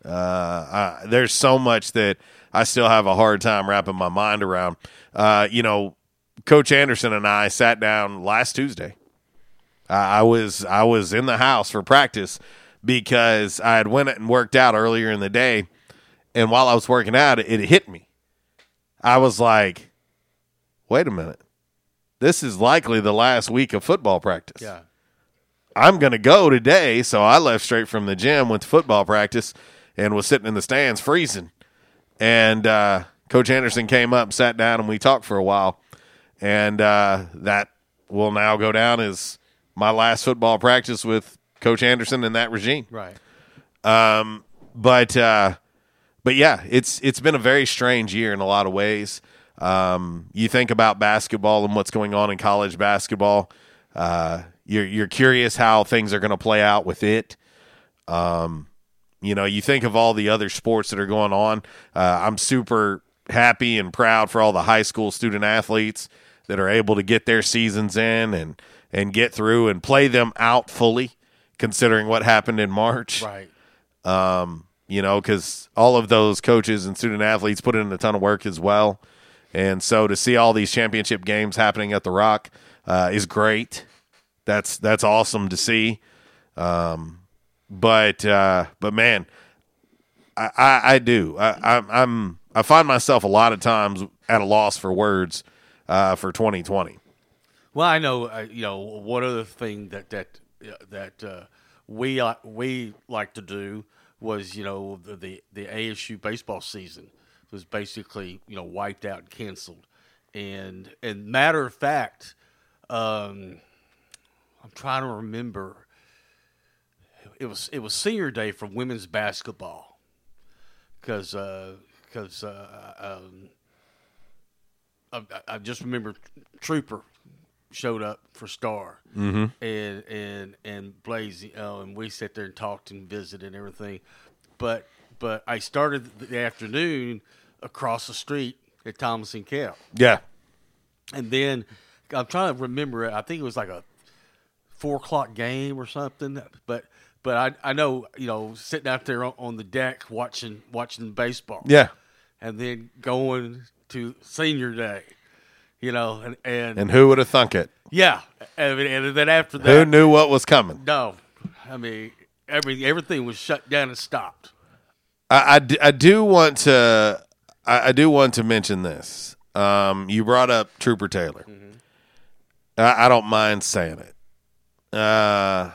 Uh, I, there's so much that I still have a hard time wrapping my mind around. Uh, you know, Coach Anderson and I sat down last Tuesday. I I was I was in the house for practice because I had went and worked out earlier in the day, and while I was working out, it, hit me. I was like, "Wait a minute, this is likely the last week of football practice."
Yeah.
I'm going to go today. So I left straight from the gym, went to football practice, and was sitting in the stands freezing. And uh, Coach Anderson came up, sat down, and we talked for a while. And uh, that will now go down as my last football practice with Coach Anderson and that regime.
Right.
Um, but uh, but yeah, it's it's been a very strange year in a lot of ways. Um, you think about basketball and what's going on in college basketball. Uh, you're you're curious how things are going to play out with it. Um, you know, you think of all the other sports that are going on. Uh, I'm super happy and proud for all the high school student athletes that are able to get their seasons in and and get through and play them out fully, considering what happened in March.
Right.
Um, you know, because all of those coaches and student athletes put in a ton of work as well. And so to see all these championship games happening at the Rock uh, is great. That's that's awesome to see. Um, but uh, but man, I, I, I do. I, I'm, I'm I find myself a lot of times at a loss for words uh, for 2020.
Well, I know. Uh, you know, one other thing that that uh, that uh, we uh, we like to do was you know the, the the ASU baseball season was basically you know wiped out and canceled, and and matter of fact, um, I'm trying to remember. It was it was senior day for women's basketball because because uh, um, I, I- just remember Trooper showed up for Star,
Mhm.
and and and Blaze, you know, and we sat there and talked and visited and everything. But but I started the afternoon across the street at Thomas and Kell.
Yeah.
And then I'm trying to remember it. I think it was like a four o'clock game or something. But but I I know you know sitting out there on, on the deck watching watching baseball.
Yeah.
And then going to senior day, you know, and and,
And who would have thunk it?
yeah, and, and then after that,
Who knew what was coming?
No, I mean every everything was shut down and stopped.
I, I do want to I, I do want to mention this. Um, you brought up Trooper Taylor. I, I don't mind saying it. Uh,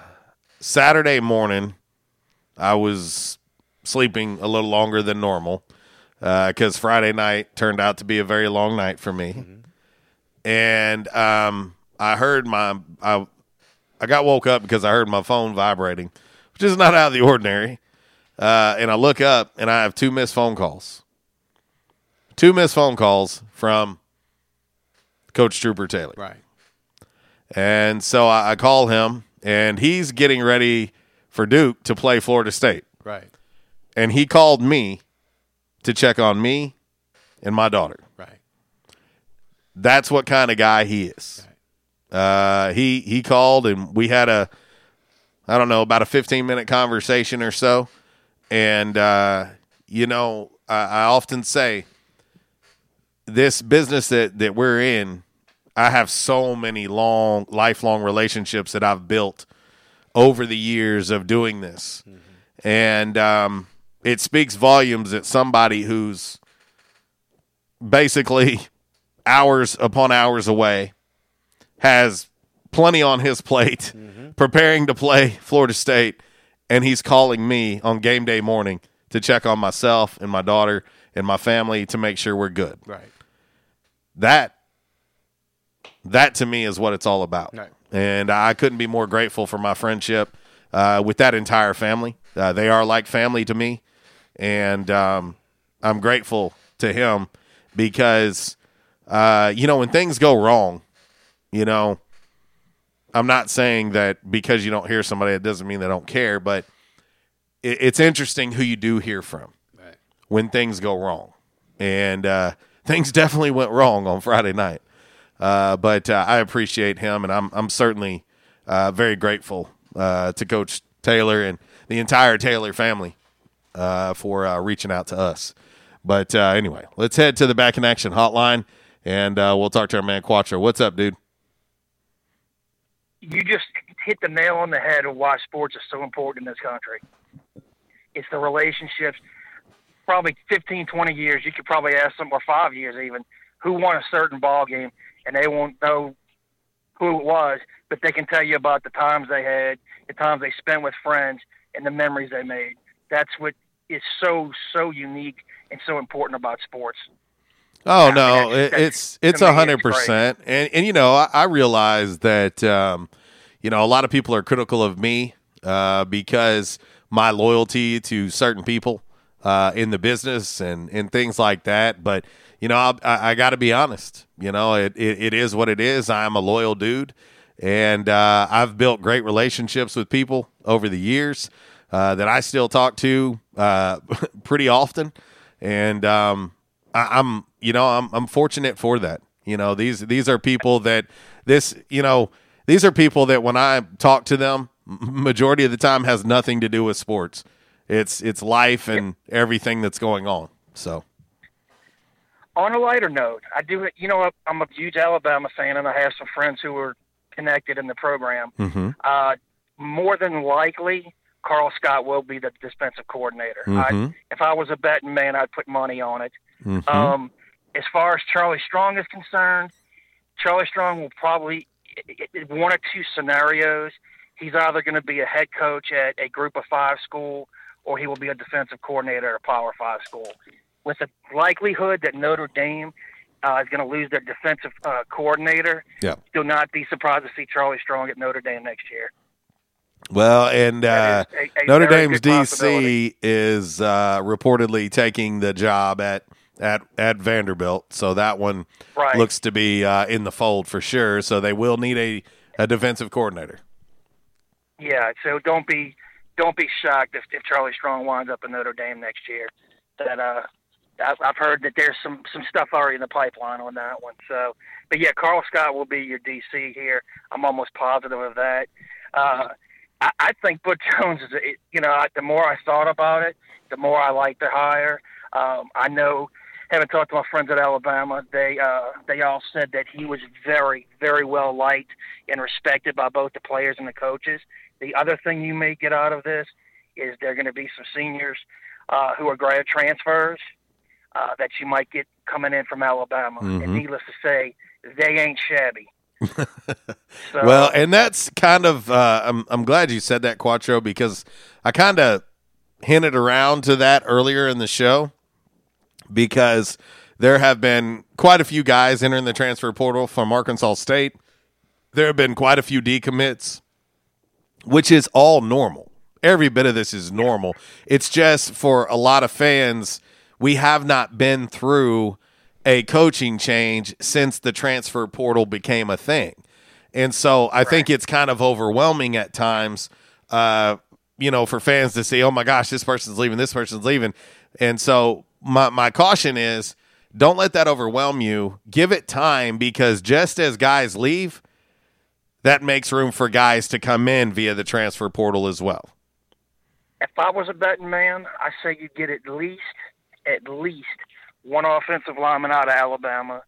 Saturday morning, I was sleeping a little longer than normal because Friday night turned out to be a very long night for me. And um, I heard my I I got woke up because I heard my phone vibrating, which is not out of the ordinary. Uh, and I look up and I have two missed phone calls. Two missed phone calls from Coach Trooper Taylor.
Right.
And so I, I call him, and he's getting ready for Duke to play Florida State.
Right.
And he called me to check on me and my daughter.
Right.
That's what kind of guy he is. Uh, he he called and we had a I don't know about a 15 minute conversation or so, and uh, you know I, I often say this business that that we're in, I have so many long lifelong relationships that I've built over the years of doing this, and um, it speaks volumes that somebody who's basically hours upon hours away has plenty on his plate preparing to play Florida State and he's calling me on game day morning to check on myself and my daughter and my family to make sure we're good.
Right.
That that to me is what it's all about.
Right.
And I couldn't be more grateful for my friendship uh, with that entire family. Uh, they are like family to me, and um, I'm grateful to him because uh, you know when things go wrong, you know, I'm not saying that because you don't hear somebody, it doesn't mean they don't care, but it, it's interesting who you do hear from when things go wrong, and uh, things definitely went wrong on Friday night. Uh, but uh, I appreciate him, and I'm I'm certainly uh, very grateful uh, to Coach Taylor and the entire Taylor family uh, for reaching out to us. But anyway, let's head to the back in action hotline, and we'll talk to our man Quattro. What's up, dude?
you just hit the nail on the head of why sports is so important in this country. It's the relationships. Probably 15, 20 years, you could probably ask them, or five years even, who won a certain ball game, and they won't know who it was, but they can tell you about the times they had, the times they spent with friends, and the memories they made. That's what is so so unique and so important about sports.
Oh no,
that's-
it's it's a hundred percent, and and you know I, I realize that um, you know a lot of people are critical of me uh, because my loyalty to certain people uh, in the business and and things like that. But you know I, I, got to be honest. You know it, it it is what it is. I'm a loyal dude, and uh, I've built great relationships with people over the years uh, that I still talk to uh, pretty often, and um, I, I'm you know I'm I'm fortunate for that. You know these these are people that this you know these are people that when I talk to them, majority of the time has nothing to do with sports. It's it's life and everything that's going on. So
on a lighter note, I do. You know, I'm a huge Alabama fan, and I have some friends who are connected in the program.
Mhm.
Uh, more than likely, Karl Scott will be the defensive coordinator.
Mhm.
I, if I was a betting man, I'd put money on it.
Mhm.
Um, as far as Charlie Strong is concerned, Charlie Strong will probably one or two scenarios. He's either going to be a head coach at a Group of Five school, or he will be a defensive coordinator at a Power Five school. With the likelihood that Notre Dame uh, is going to lose their defensive uh, coordinator,
yeah.
do not be surprised to see Charlie Strong at Notre Dame next year.
Well, and uh,
a- a
Notre Dame's. DC is uh, reportedly taking the job at at at Vanderbilt, so that one
Right.
looks to be uh, in the fold for sure. So they will need a, a defensive coordinator.
Yeah, so don't be don't be shocked if, if Charlie Strong winds up in Notre Dame next year. That uh, I've, heard that there's some some stuff already in the pipeline on that one. So, but yeah, Karl Scott will be your DC here. I'm almost positive of that. Uh, I, I think Butch Jones is. You know, I- the more I thought about it, the more I like the hire. Um, I know, having talked to my friends at Alabama, they uh, they all said that he was very, very well liked and respected by both the players and the coaches. The other thing you may get out of this is there are going to be some seniors uh, who are grad transfers uh, that you might get coming in from Alabama.
Mhm.
And needless to say, they ain't shabby. So-
well, and that's kind of uh, I'm I'm glad you said that Quattro because I kind of hinted around to that earlier in the show because there have been quite a few guys entering the transfer portal from Arkansas State. There have been quite a few decommits, which is all normal. Every bit of this is normal. It's just for a lot of fans, we have not been through a coaching change since the transfer portal became a thing. And so I think it's kind of overwhelming at times, uh, you know, for fans to say, oh my gosh, this person's leaving, this person's leaving. And so my, my caution is don't let that overwhelm you. Give it time because just as guys leave, that makes room for guys to come in via the transfer portal as well.
if I was a betting man, I say you get at least at least one offensive lineman out of Alabama.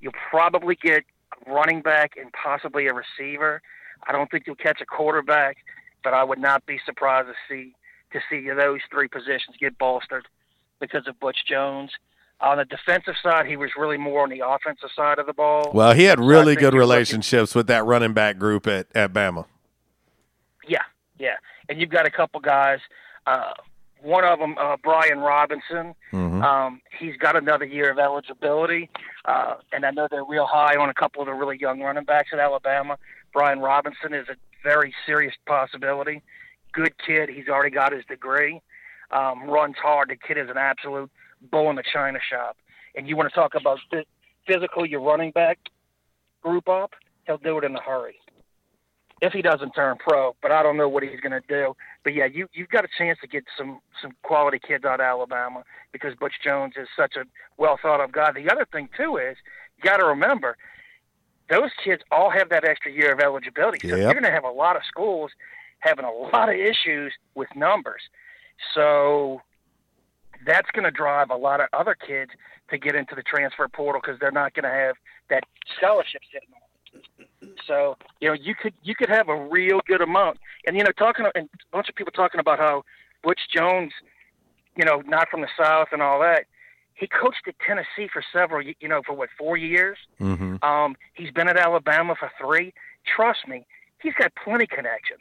You'll probably get a running back and possibly a receiver. I don't think you'll catch a quarterback, but I would not be surprised to see to see those three positions get bolstered because of Butch Jones. On the defensive side, he was really more on the offensive side of the ball.
Well, he had really
think
good
you're looking-
relationships with that running back group at, at Bama.
Yeah, yeah. And you've got a couple guys. Uh, one of them, uh, Brian Robinson.
Mhm.
Um, he's got another year of eligibility, uh, and I know they're real high on a couple of the really young running backs at Alabama. Brian Robinson is a very serious possibility. Good kid. He's already got his degree. Um, runs hard. The kid is an absolute bull in the china shop. And you want to talk about phys- physical, your running back group up? He'll do it in a hurry if he doesn't turn pro. But I don't know what he's going to do. But yeah, you you've got a chance to get some some quality kids out of Alabama because Butch Jones is such a well thought of guy. The other thing too is you got to remember those kids all have that extra year of eligibility. So
Yep.
you're going to have a lot of schools having a lot of issues with numbers. So that's going to drive a lot of other kids to get into the transfer portal because they're not going to have that scholarship sitting on. So you know you could you could have a real good amount, and you know talking and a bunch of people talking about how Butch Jones, you know, not from the South and all that. He coached at Tennessee for several, you know, for what four years.
Mm-hmm.
Um, he's been at Alabama for three. Trust me, he's got plenty connections.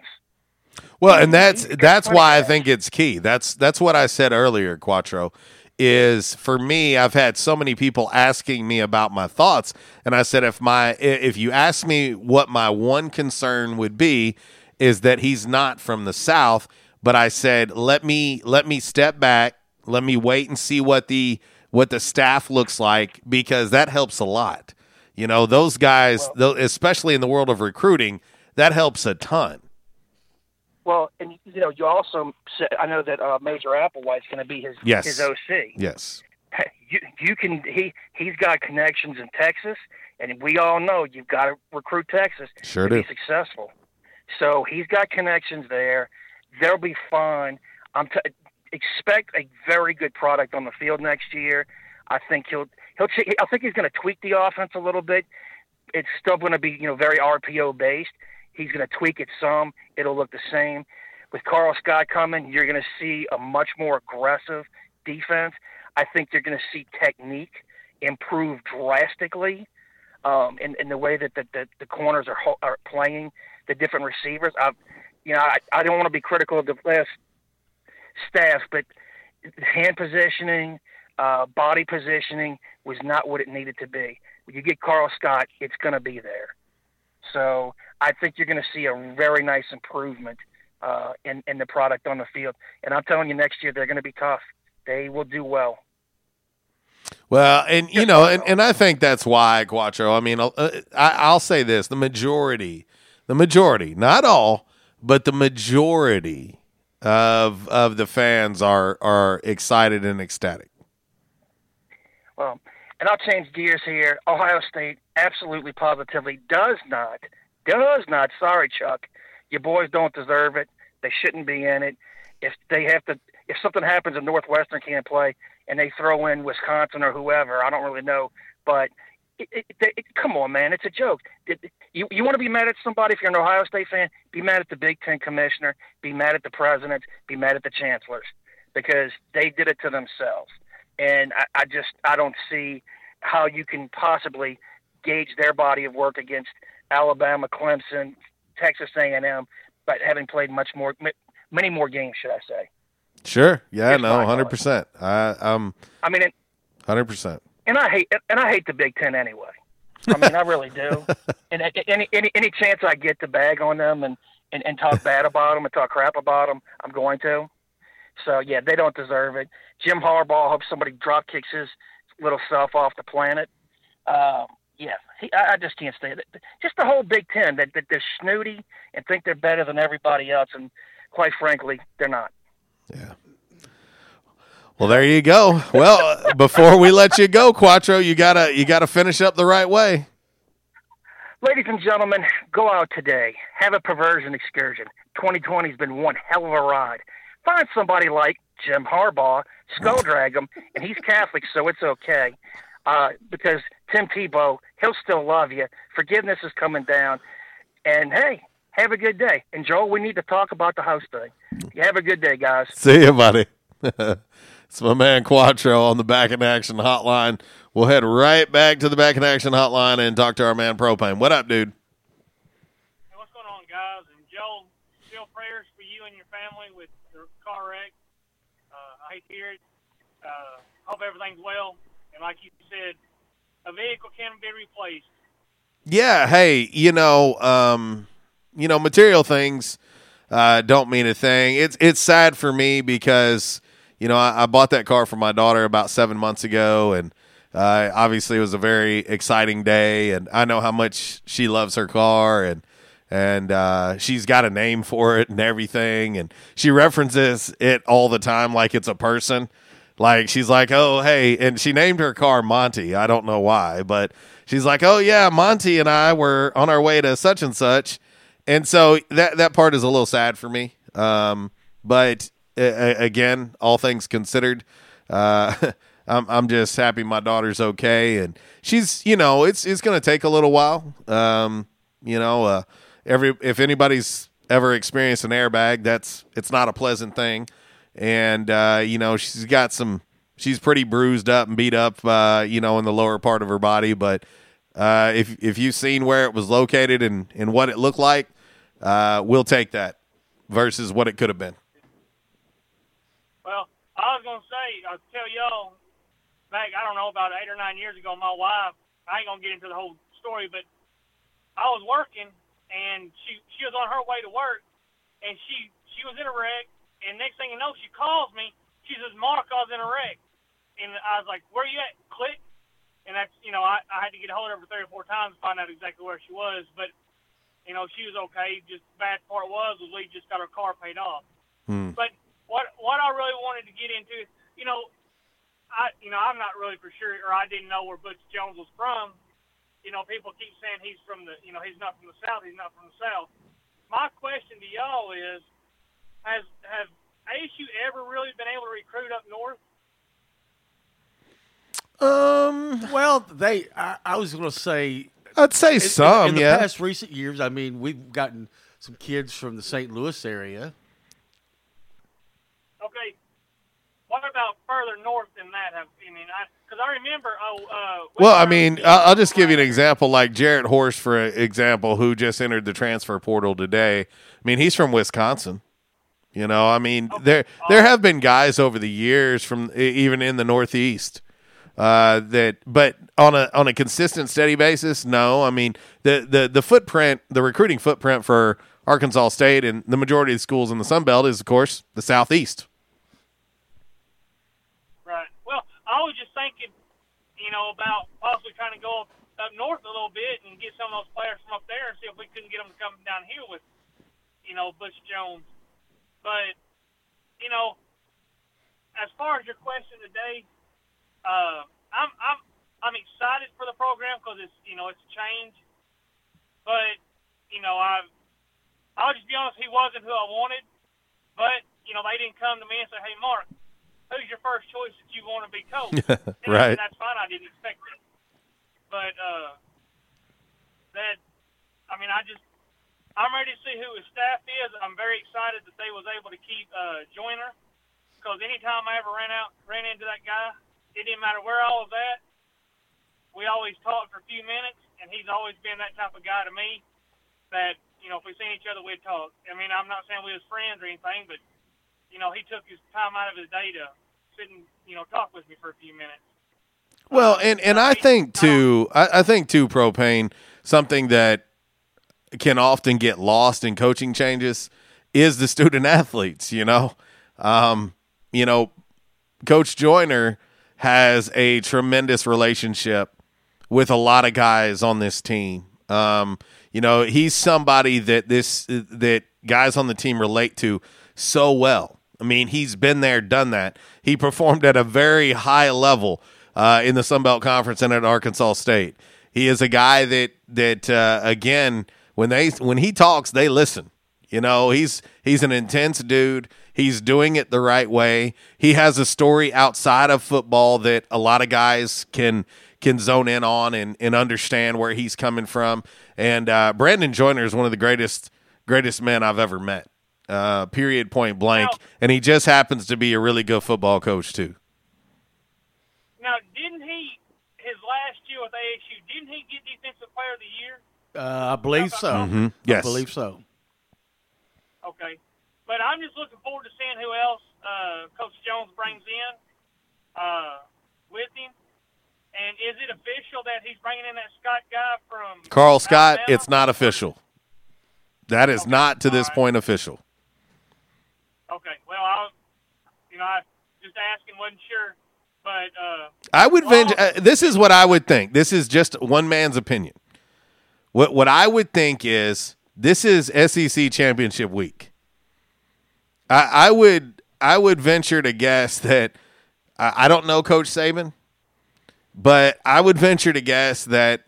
Well, and that's that's why I think it's key. That's that's what I said earlier, Quattro. Is for me, I've had so many people asking me about my thoughts, and I said if my if you ask me what my one concern would be, is that he's not from the South. But I said let me let me step back, let me wait and see what the what the staff looks like because that helps a lot. You know, those guys, tho- especially in the world of recruiting, that helps a ton.
Well, and you know, you also said I know that uh, Major Applewhite's going to be his
Yes.
his OC.
Yes.
You you can he he's got connections in Texas, and we all know you've got to recruit Texas
Sure
to
do.
be successful. So he's got connections there. They'll be fine. I'm t- expect a very good product on the field next year. I think he'll he'll I think he's going to tweak the offense a little bit. It's still going to be you know very RPO based. He's going to tweak it some. It'll look the same. With Karl Scott coming, you're going to see a much more aggressive defense. I think you're going to see technique improve drastically um, in, in the way that the, the, the corners are, are playing the different receivers. I, you know, I, I don't want to be critical of the last staff, but hand positioning, uh, body positioning was not what it needed to be. When you get Karl Scott, it's going to be there. So I think you're going to see a very nice improvement uh, in in the product on the field. And I'm telling you, next year they're going to be tough. They will do well.
Well, and you know, and, and I think that's why Quattro. I mean, uh, I, I'll say this: the majority, the majority, not all, but the majority of of the fans are are excited and ecstatic.
Well, and I'll change gears here. Ohio State absolutely positively does not, does not. Sorry, Chuck. Your boys don't deserve it. They shouldn't be in it. If they have to, if something happens and Northwestern can't play and they throw in Wisconsin or whoever, I don't really know. But it, it, it, come on, man, it's a joke. You you want to be mad at somebody if you're an Ohio State fan? Be mad at the Big Ten commissioner. Be mad at the president. Be mad at the chancellors because they did it to themselves. And I, I just I don't see how you can possibly gauge their body of work against Alabama, Clemson, Texas A&M, but having played much more, many more games, should I say?
Sure. Yeah. no. Hundred percent. I um.
I mean,
hundred percent.
And I hate and I hate the Big Ten anyway. I mean, I really do. And any any any chance I get to bag on them and and, and talk bad about them and talk crap about them, I'm going to. So yeah, they don't deserve it. Jim Harbaugh hopes somebody drop kicks his little self off the planet. Um, yeah, he, I, I just can't stand it. Just the whole Big Ten that, that they're snooty and think they're better than everybody else, and quite frankly, they're not.
Yeah. Well, there you go. Well, before we let you go, Quattro, you gotta you gotta finish up the right way.
Ladies and gentlemen, go out today. Have a perversion excursion. 2020 has been one hell of a ride. Find somebody like Jim Harbaugh, skull drag him, and he's Catholic, so it's okay. Uh, because Tim Tebow, he'll still love you. Forgiveness is coming down. And hey, have a good day. And Joel, we need to talk about the house thing. You have a good day, guys.
See you, buddy. it's my man Quattro on the Back in Action Hotline. We'll head right back to the Back in Action Hotline and talk to our man Propane. What up, dude?
Hey, what's going on, guys? And Joel, still prayers for you and your family with your car wreck. Uh, I hate to hear it. Uh, hope everything's well. And like you said, a vehicle can be replaced.
Yeah. Hey, you know, um, you know, material things uh, don't mean a thing. It's it's sad for me because you know I, I bought that car for my daughter about seven months ago, and uh, obviously it was a very exciting day, and I know how much she loves her car, and and uh, she's got a name for it and everything, and she references it all the time like it's a person. Like she's like, oh hey, and she named her car Monty. I don't know why, but she's like, oh yeah, Monty and I were on our way to such and such, and so that that part is a little sad for me. Um, but uh, again, all things considered, uh, I'm I'm just happy my daughter's okay, and she's you know it's it's gonna take a little while. Um, you know, uh, every if anybody's ever experienced an airbag, that's it's not a pleasant thing and uh, you know she's got some. She's pretty bruised up and beat up, uh, you know, in the lower part of her body. But uh, if if you've seen where it was located and and what it looked like, uh, we'll take that versus what it could have been.
Well, I was gonna say, I'll tell y'all back. I don't know about eight or nine years ago. My wife. I ain't gonna get into the whole story, but I was working and she she was on her way to work and she she was in a wreck and next thing you know, she calls me. She says, Mark, I was in a wreck. And I was like, where you at? Click. And that's, you know, I, I had to get a hold of her three or four times to find out exactly where she was. But, you know, she was okay. Just the bad part was, was we just got her car paid off.
Hmm.
But what what I really wanted to get into, you know, I you know I'm not really for sure, or I didn't know where Butch Jones was from. You know, people keep saying he's from the, you know, he's not from the South. He's not from the South. My question to y'all is, has have ASU ever really been able to recruit up north?
Um.
Well, they. I, I was going to say.
I'd say
in-
some,
In, in the
yeah.
past recent years, I mean, we've gotten some kids from the St. Louis area.
Okay. What about further north than that? I mean, I because I remember. Oh, uh,
Well, I mean, I'll, I'll just give you an example, like Jarrett Horst, for example, who just entered the transfer portal today. I mean, he's from Wisconsin. You know, I mean, there there have been guys over the years from even in the Northeast uh, that, but on a on a consistent, steady basis, no. I mean, the the the footprint, the recruiting footprint for Arkansas State, and the majority of the schools in the Sun Belt is, of course, the Southeast.
Right. Well, I was just thinking, you know, about possibly trying to go up, up north a little bit and get some of those players from up there and see if we couldn't get them to come down here with, you know, Butch Jones. But, you know, as far as your question today, uh, I'm I'm I'm excited for the program because it's you know it's a change. But you know I I'll just be honest, he wasn't who I wanted. But you know they didn't come to me and say, Hey Mark, who's your first choice that you want to be coach? And
Right.
That's fine. I didn't expect it. But uh, that I mean I just I'm ready to see who his staff is. I'm very excited that they was able to keep uh, Joyner because anytime I ever ran out ran into that guy, it didn't matter where I was at. We always talked for a few minutes, and he's always been that type of guy to me. That you know, if we seen each other, we'd talk. I mean, I'm not saying we was friends or anything, but you know, he took his time out of his day to sit and you know talk with me for a few minutes.
Well, and and I think too, I, I think too, propane something that can often get lost in coaching changes is the student athletes. You know, um, you know, Coach Joyner has a tremendous relationship with a lot of guys on this team. Um, you know, he's somebody that this that guys on the team relate to so well. I mean, he's been there, done that. He performed at a very high level uh, in the Sun Belt Conference and at Arkansas State. He is a guy that that uh, again, when they when he talks, they listen. You know, he's he's an intense dude. He's doing it the right way. He has a story outside of football that a lot of guys can can zone in on and, and understand where he's coming from. And uh, Brandon Joyner is one of the greatest greatest men I've ever met. Uh, period, point blank. And he just happens to be a really good football coach too.
Now, didn't he his last year with ASU? Didn't he get Defensive Player of the Year?
Uh, I believe so.
Mhm.
I
Yes.
believe so.
Okay, but I'm just looking forward to seeing who else uh, Coach Jones brings in uh, with him. And is it official that he's bringing in that Scott guy from
Karl Scott,
Alabama?
it's not official. That is not to this point official.
Okay, well, I was, you know, I just asking, wasn't sure, but uh,
I would venture. Uh, this is what I would think. This is just one man's opinion. What what I would think is this is SEC championship week. I, I would I would venture to guess that I, I don't know Coach Saban, but I would venture to guess that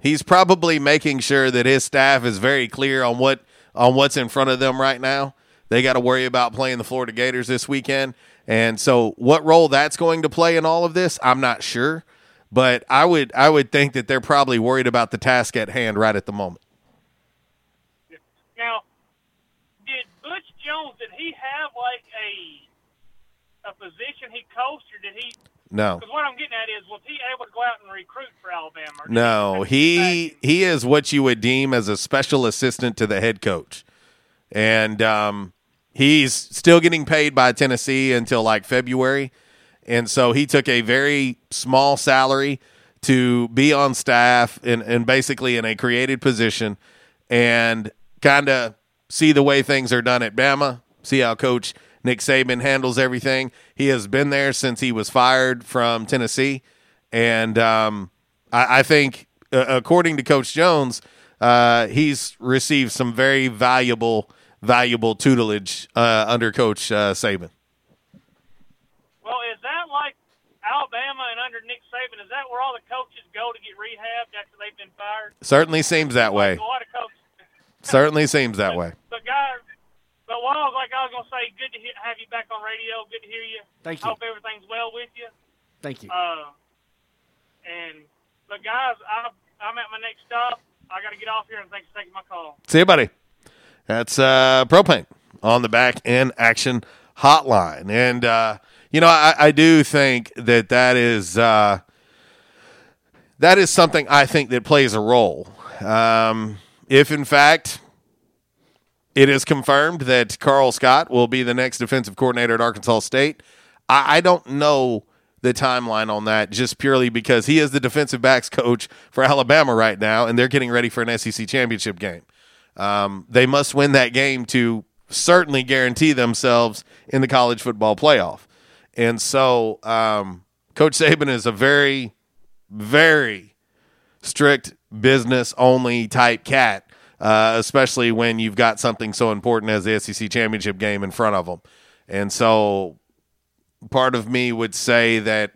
he's probably making sure that his staff is very clear on what on what's in front of them right now. They got to worry about playing the Florida Gators this weekend. And so what role that's going to play in all of this, I'm not sure, but I would I would think that they're probably worried about the task at hand right at the moment.
now, did Butch Jones did he have like a a position he coached, or did he?
No.
Because what I'm getting at is, was he able to go out and recruit for Alabama?
No, he he is what you would deem as a special assistant to the head coach, and um, he's still getting paid by Tennessee until like February, and so he took a very small salary to be on staff and and basically in a created position, and kind of see the way things are done at Bama, see how Coach Nick Saban handles everything. He has been there since he was fired from Tennessee, and um, I, I think, uh, according to Coach Jones, uh, he's received some very valuable, valuable tutelage uh, under Coach uh, Saban.
Well, is that like Alabama and under Nick Saban? Is that where all the coaches go to get rehabbed after they've been fired?
Certainly seems that way.
A lot of coaches.
Certainly seems that way.
But guys, but what I was like, I was gonna say, good to he- have you back on radio. Good to hear you.
Thank you.
Hope everything's well with you.
Thank you.
Uh, and but guys, I'm I'm at my next stop. I got to get off here, and thanks for taking my call.
See you, buddy. That's uh, propane on the back end action hotline, and uh, you know I, I do think that that is uh, that is something I think that plays a role. Um, if in fact it is confirmed that Karl Scott will be the next defensive coordinator at Arkansas State, I, I don't know the timeline on that just purely because he is the defensive backs coach for Alabama right now, and they're getting ready for an SEC championship game. Um, they must win that game to certainly guarantee themselves in the college football playoff. And so, um, Coach Saban is a very, very strict business only type cat, uh, especially when you've got something so important as the SEC championship game in front of them. And so, part of me would say that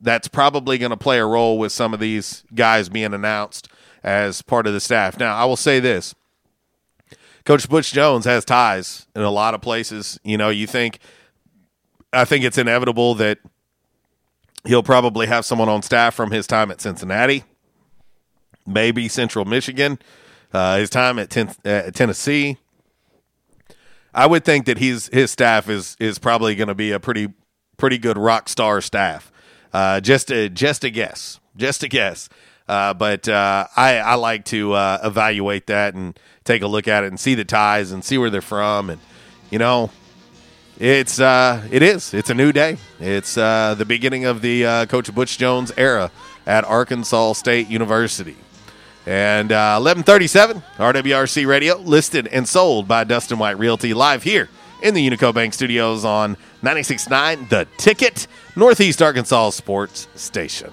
that's probably going to play a role with some of these guys being announced as part of the staff. Now, I will say this. Coach Butch Jones has ties in a lot of places. You know, you think I think it's inevitable that he'll probably have someone on staff from his time at Cincinnati, maybe Central Michigan, uh, his time at, ten- at Tennessee. I would think that he's his staff is is probably going to be a pretty pretty good rock star staff. Uh, just a just a guess, just a guess. Uh, but uh, I I like to uh, evaluate that and take a look at it and see the ties and see where they're from and you know it's uh it is. It's a new day. It's uh the beginning of the uh, coach butch jones era at arkansas state university. And uh, 1137 rwrc radio listed and sold by dustin white realty live here in the unico bank studios on 969 the ticket northeast arkansas sports station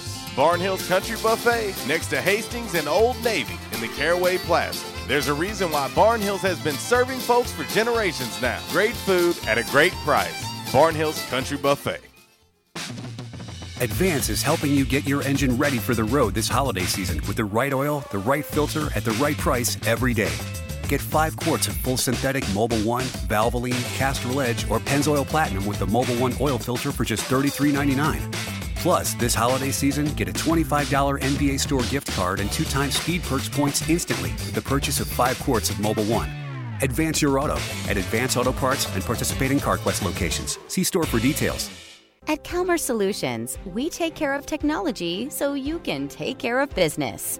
Barnhill's Country Buffet next to Hastings and Old Navy in the Caraway Plaza. There's a reason why Barnhills has been serving folks for generations now. Great food at a great price. Barnhills Country Buffet.
Advance is helping you get your engine ready for the road this holiday season with the right oil, the right filter, at the right price every day. Get five quarts of full synthetic Mobil 1, Valvoline, Castrol Edge, or Pennzoil Platinum with the Mobil 1 oil filter for just $33.99. Plus, this holiday season, get a $25 NBA store gift card and two times Speed Perks points instantly with the purchase of five quarts of Mobil 1. Advance your auto at Advance Auto Parts and participating CarQuest locations. See store for details.
At Kalmer Solutions, we take care of technology so you can take care of business.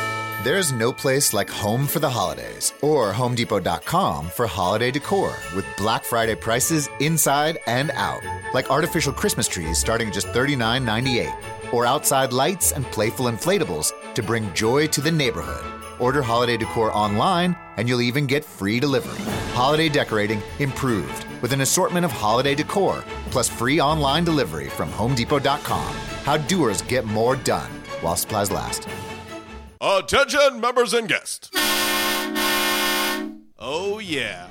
There's no place like home for the holidays or HomeDepot.com for holiday decor with Black Friday prices inside and out. Like artificial Christmas trees starting at just $39.98 or outside lights and playful inflatables to bring joy to the neighborhood. Order holiday decor online and you'll even get free delivery. Holiday decorating improved with an assortment of holiday decor plus free online delivery from HomeDepot.com. How doers get more done while supplies last.
Attention, members and guests. Oh, yeah.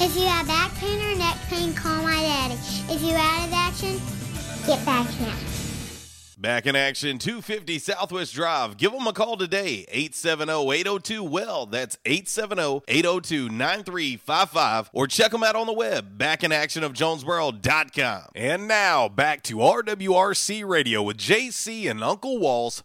If you have back pain or neck pain, call my daddy. If you're out of action, get back now.
Back in action, 250 Southwest Drive. Give them a call today, 870-802-WELL. That's 870-802-9355. Or check them out on the web, backinactionofjonesboro.com. And now, back to RWRC Radio with JC and Uncle Walls,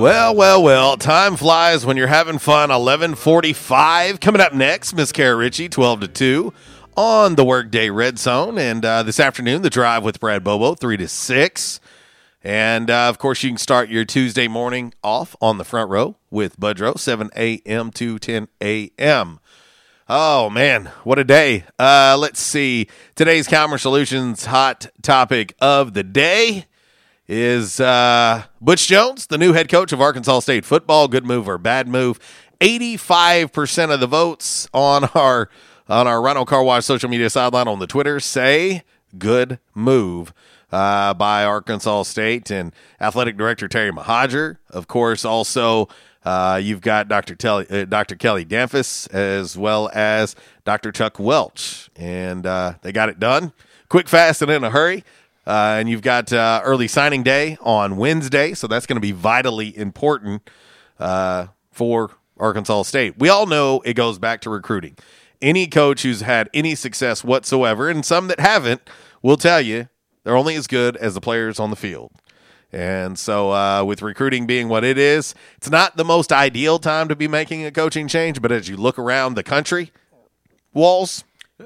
Well, well, well. Time flies when you're having fun. 1145. Coming up next, Miss Kara Ritchie, 12 to 2 on the Workday Red Zone. And uh, this afternoon, the drive with Brad Bobo, 3 to 6. And uh, of course, you can start your Tuesday morning off on the front row with Budrow, 7 a.m. to 10 a.m. Oh man, what a day! Uh, let's see. Today's Kalmer Solutions hot topic of the day is uh, Butch Jones, the new head coach of Arkansas State football. Good move or bad move? Eighty-five percent of the votes on our on our Rhino Car Wash social media sideline on the Twitter say good move uh, by Arkansas State and athletic director Terry Mohajir. Of course, also uh, you've got Dr. Uh, Dr. Kelly Damphousse as well as Dr. Chuck Welch, and uh, they got it done. quick, fast, and in a hurry. Uh, and you've got uh, early signing day on Wednesday, so that's going to be vitally important uh, for Arkansas State. We all know it goes back to recruiting. Any coach who's had any success whatsoever, and some that haven't, will tell you they're only as good as the players on the field. And so, uh, with recruiting being what it is, it's not the most ideal time to be making a coaching change. But as you look around the country, Walls,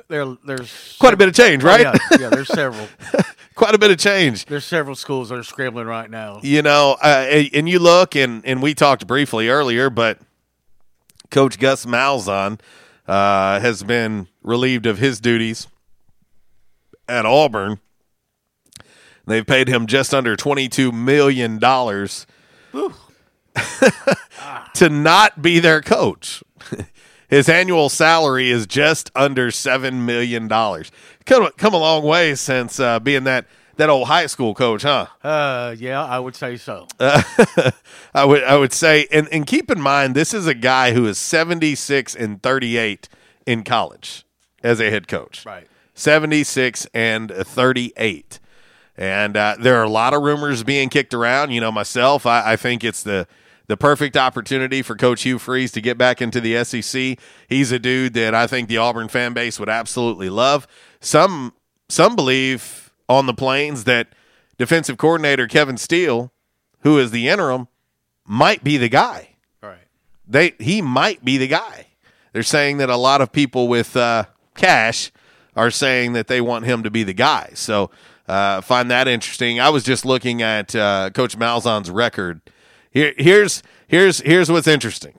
There, there's
Quite a bit of change,
Oh,
right?
yeah, yeah, there's several.
quite a bit of change.
There's several schools that are scrambling right now.
You know, uh, and you look, and, and we talked briefly earlier, but Coach Gus Malzahn uh, has been relieved of his duties at Auburn. They've paid him just under $22 million to not be their coach. His annual salary is just under $7 million. Come, come a long way since uh, being that, that old high school coach, huh?
Uh, yeah, I would say so.
Uh, I would I would say, and, and keep in mind, this is a guy who is 76 and 38 in college as a head coach.
Right.
76 and 38. And uh, there are a lot of rumors being kicked around. You know, myself, I, I think it's the the perfect opportunity for Coach Hugh Freeze to get back into the SEC. He's a dude that I think the Auburn fan base would absolutely love. Some some believe on the plains that defensive coordinator Kevin Steele, who is the interim, might be the guy.
Right.
They he might be the guy. They're saying that a lot of people with uh, cash are saying that they want him to be the guy. So uh, find that interesting. I was just looking at uh, Coach Malzahn's record. Here, here's here's here's what's interesting.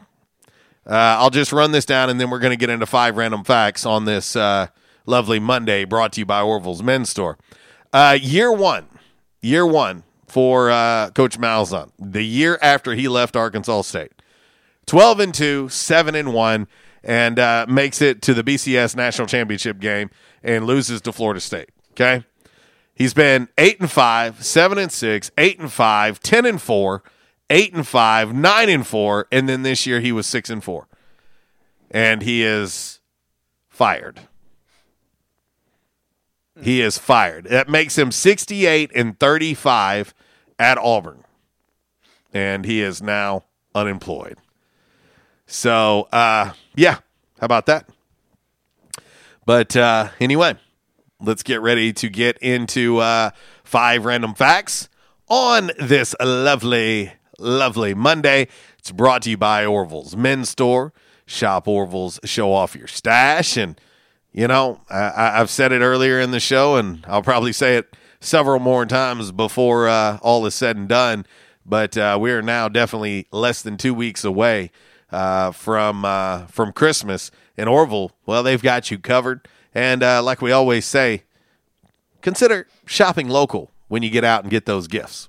Uh, I'll just run this down, and then we're going to get into five random facts on this uh, lovely Monday, brought to you by Orville's Men's Store. Uh, year one, year one for uh, Coach Malzahn, the year after he left Arkansas State, twelve and two, seven and one, and uh, makes it to the BCS national championship game and loses to Florida State. Okay, he's been eight and five, seven and six, eight and five, ten and four eight and five, nine and four, and then this year he was six and four, and he is fired. He is fired. That makes him sixty-eight and thirty-five at Auburn, and he is now unemployed. So, uh, yeah, how about that? But uh, anyway, let's get ready to get into uh, five random facts on this lovely lovely Monday. It's brought to you by Orville's Men's Store. Shop Orville's, show off your stash. And, you know, I, I've said it earlier in the show, and I'll probably say it several more times before uh, all is said and done. But uh, we are now definitely less than two weeks away uh, from uh, from Christmas. And Orville, well, they've got you covered. And uh, like we always say, consider shopping local when you get out and get those gifts.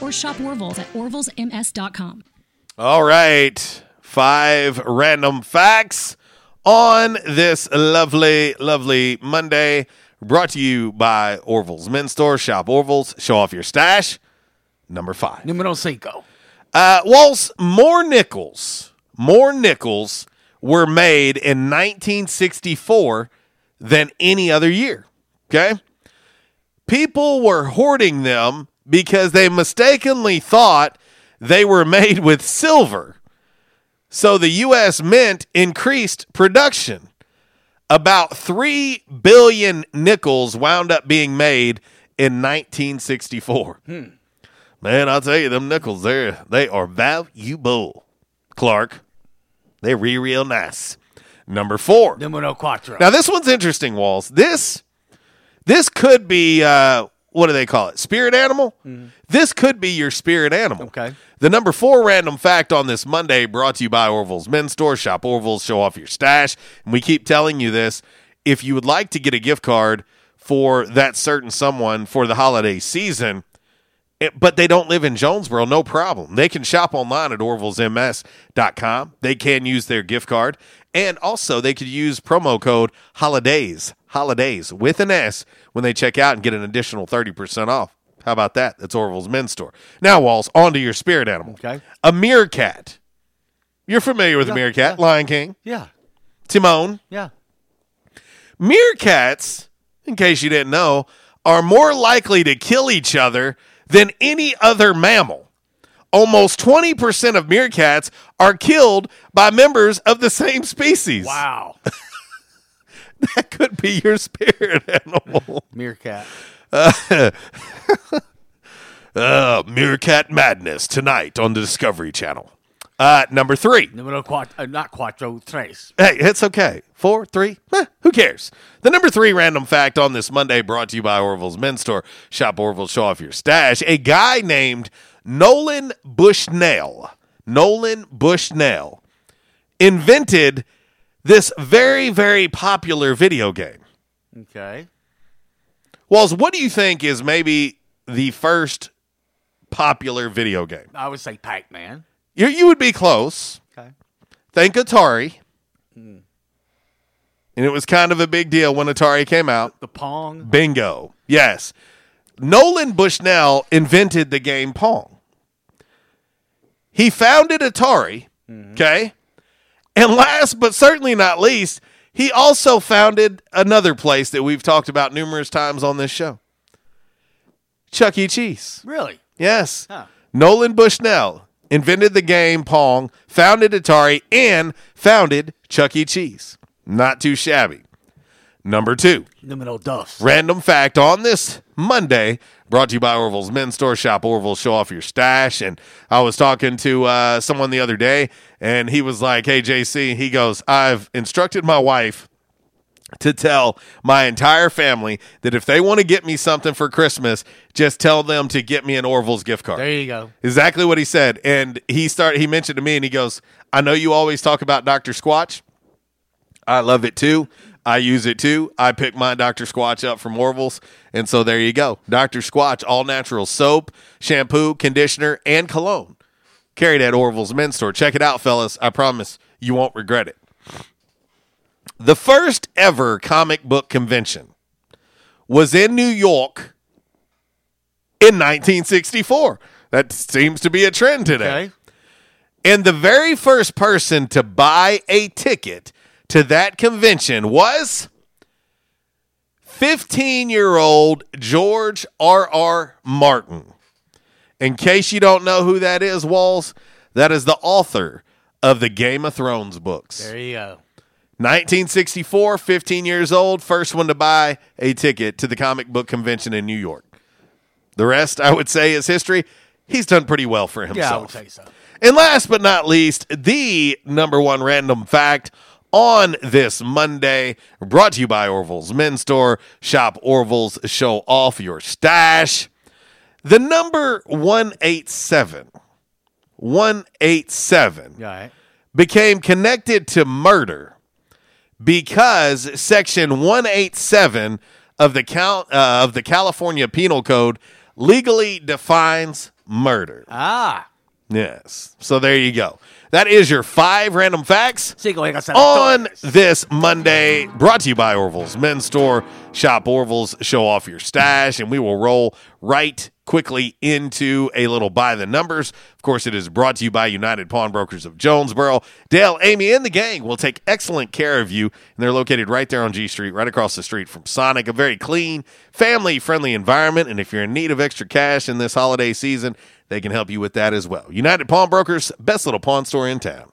or shop Orville's at orvillesms.com.
All right. Five random facts on this lovely, lovely Monday. Brought to you by Orville's Men's Store. Shop Orville's. Show off your stash. Number five.
Numero cinco.
Uh, Walls, more nickels, more nickels were made in 1964 than any other year. Okay? People were hoarding them because they mistakenly thought they were made with silver. So the U.S. Mint increased production. About 3 billion nickels wound up being made in 1964.
Hmm.
Man, I'll tell you, them nickels, they they are valuable. Clark, they're real, real nice. Number four.
Numero cuatro.
Now this one's interesting, Walls. This this could be uh, what do they call it? Spirit animal. Mm-hmm. This could be your spirit animal.
Okay.
The number four random fact on this Monday brought to you by Orville's Men's Store. Shop Orville's, show off your stash. And we keep telling you this. If you would like to get a gift card for that certain someone for the holiday season, it- but they don't live in Jonesboro, no problem. They can shop online at orvillesms.com. They can use their gift card. And also, they could use promo code HOLIDAYS, HOLIDAYS with an S when they check out and get an additional 30% off. How about that? That's Orville's Men's Store. Now, Walls, on to your spirit animal.
Okay.
A meerkat. You're familiar with a
Yeah,
meerkat, Lion King.
Yeah.
Timon.
Yeah.
Meerkats, in case you didn't know, are more likely to kill each other than any other mammal. Almost 20% of meerkats are killed by members of the same species.
Wow.
that could be your spirit animal.
Meerkat.
Uh, uh, meerkat madness tonight on the Discovery Channel. Uh, number three.
Numero quattro, uh, not quattro, tres.
Hey, it's okay. Four, three, eh, who cares? The number three random fact on this Monday brought to you by Orville's Men's Store. Shop Orville, show off your stash. A guy named Nolan Bushnell, Nolan Bushnell, invented this very, very popular video game.
Okay.
Walls, what do you think is maybe the first popular video game?
I would say Pac Man.
You, you would be close.
Okay.
Think Atari.
Hmm.
And it was kind of a big deal when Atari came out.
The Pong.
Bingo. Yes. Nolan Bushnell invented the game Pong. He founded Atari. Okay. And last but certainly not least, he also founded another place that we've talked about numerous times on this show Chuck E. Cheese.
Really?
Yes.
Huh.
Nolan Bushnell invented the game Pong, founded Atari, and founded Chuck E. Cheese. Not too shabby. Number two. Random fact on this Monday, brought to you by Orville's Men's Store. Shop Orville, show off your stash. And I was talking to uh, someone the other day, and he was like, Hey, JC, he goes, I've instructed my wife to tell my entire family that if they want to get me something for Christmas, just tell them to get me an Orville's gift card.
There you go.
Exactly what he said. And he started he mentioned to me and he goes, I know you always talk about Dr. Squatch. I love it too. I use it too. I pick my Dr. Squatch up from Orville's. And so there you go. Dr. Squatch, all natural soap, shampoo, conditioner, and cologne. Carried at Orville's men's store. Check it out, fellas. I promise you won't regret it. The first ever comic book convention was in New York in 1964. That seems to be a trend today.
Okay.
And the very first person to buy a ticket to that convention was 15 year old George R. R. Martin. In case you don't know who that is, Walls, that is the author of the Game of Thrones books.
There you go.
1964, 15 years old, first one to buy a ticket to the comic book convention in New York. The rest, I would say, is history. He's done pretty well for himself.
Yeah, I would say so.
And last but not least, the number one random fact on this Monday, brought to you by Orville's Men's Store. Shop Orville's, show off your stash. The number 187, 187
All right.
became connected to murder because section 187 of the Cal- uh, of the California Penal Code legally defines murder.
Ah.
Yes. So there you go. That is your five random facts on this Monday. Brought to you by Orville's Men's Store. Shop Orville's, show off your stash, and we will roll right quickly into a little by the numbers. Of course, it is brought to you by United Pawnbrokers of Jonesboro. Dale, Amy, and the gang will take excellent care of you, and they're located right there on G Street, right across the street from Sonic. A very clean, family friendly environment, and if you're in need of extra cash in this holiday season, they can help you with that as well. United Pawnbrokers, best little pawn store in town.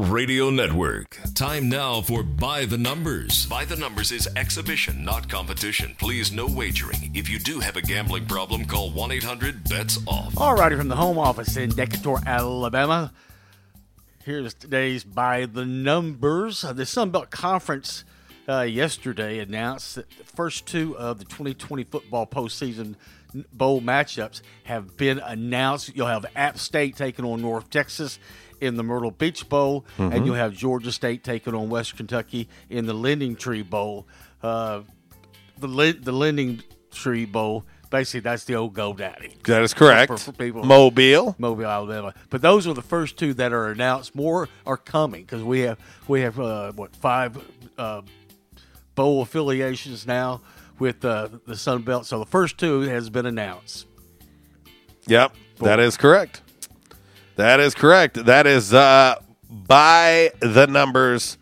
Radio Network. Time now for By the Numbers. By the Numbers is exhibition, not competition. Please, no wagering. If you do have a gambling problem, call 1 800 BETS OFF.
All righty, from the home office in Decatur, Alabama. Here's today's By the Numbers. Uh, the Sun Belt Conference uh, yesterday announced that the first two of the 2020 football postseason bowl matchups have been announced. You'll have App State taking on North Texas in the Myrtle Beach Bowl,
Mhm.
and you'll have Georgia State taking on West Kentucky in the Lending Tree Bowl. Uh, the the Lending Tree Bowl, basically, that's the old Go Daddy.
That is correct.
For, for people,
Mobile.
Mobile, Alabama. But those are the first two that are announced. More are coming because we have we have uh, what five uh, bowl affiliations now with uh, the Sun Belt. So the first two has been announced.
Yep, that is correct. That is correct. That is uh, by the numbers.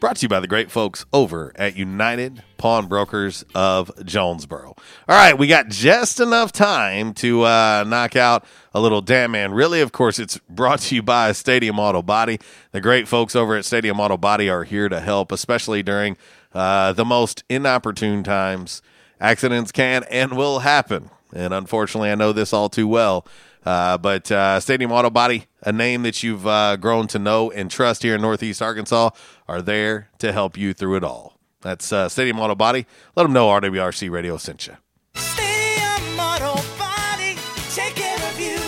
Brought to you by the great folks over at United Pawnbrokers of Jonesboro. All right, we got just enough time to uh, knock out a little damn man. Really, of course, it's brought to you by Stadium Auto Body. The great folks over at Stadium Auto Body are here to help, especially during uh, the most inopportune times. Accidents can and will happen. And unfortunately, I know this all too well. Uh, but uh, Stadium Auto Body, a name that you've uh, grown to know and trust here in Northeast Arkansas, are there to help you through it all. That's uh, Stadium Auto Body. Let them know RWRC Radio sent you.
Stadium Auto Body, take care of you.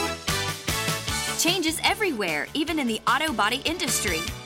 Changes everywhere, even in the auto body industry.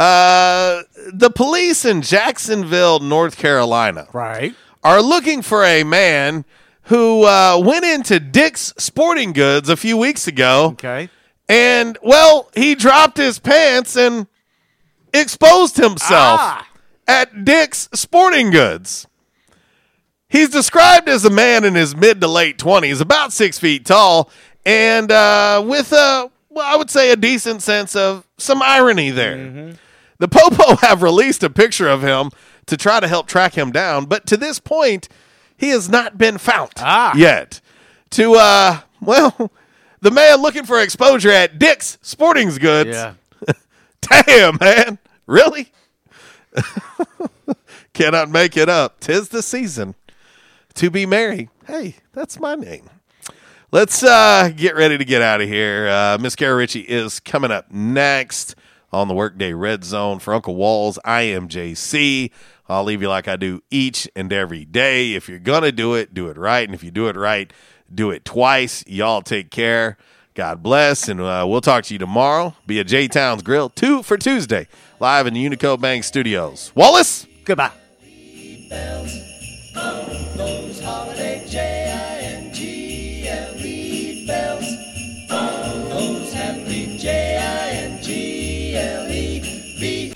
Uh, the police in Jacksonville, North Carolina,
right,
are looking for a man who uh, went into Dick's Sporting Goods a few weeks ago.
Okay,
and well, he dropped his pants and exposed himself
Ah.
at Dick's Sporting Goods. He's described as a man in his mid to late 20s, about six feet tall, and uh, with a, well, I would say, a decent sense of some irony there. The Popo have released a picture of him to try to help track him down, but to this point, he has not been found yet. To, uh, well, the man looking for exposure at Dick's Sporting Goods.
Yeah.
Damn, man. Really? Cannot make it up. Tis the season to be merry. Hey, that's my name. Let's uh, get ready to get out of here. Uh, Miss Kara Ritchie is coming up next on the Workday Red Zone for Uncle Walls. I am JC. I'll leave you like I do each and every day. If you're going to do it, do it right. And if you do it right, do it twice. Y'all take care. God bless. And uh, we'll talk to you tomorrow. Be at J Town's Grill, two for Tuesday, live in the Unico Bank Studios. Wallace?
Goodbye.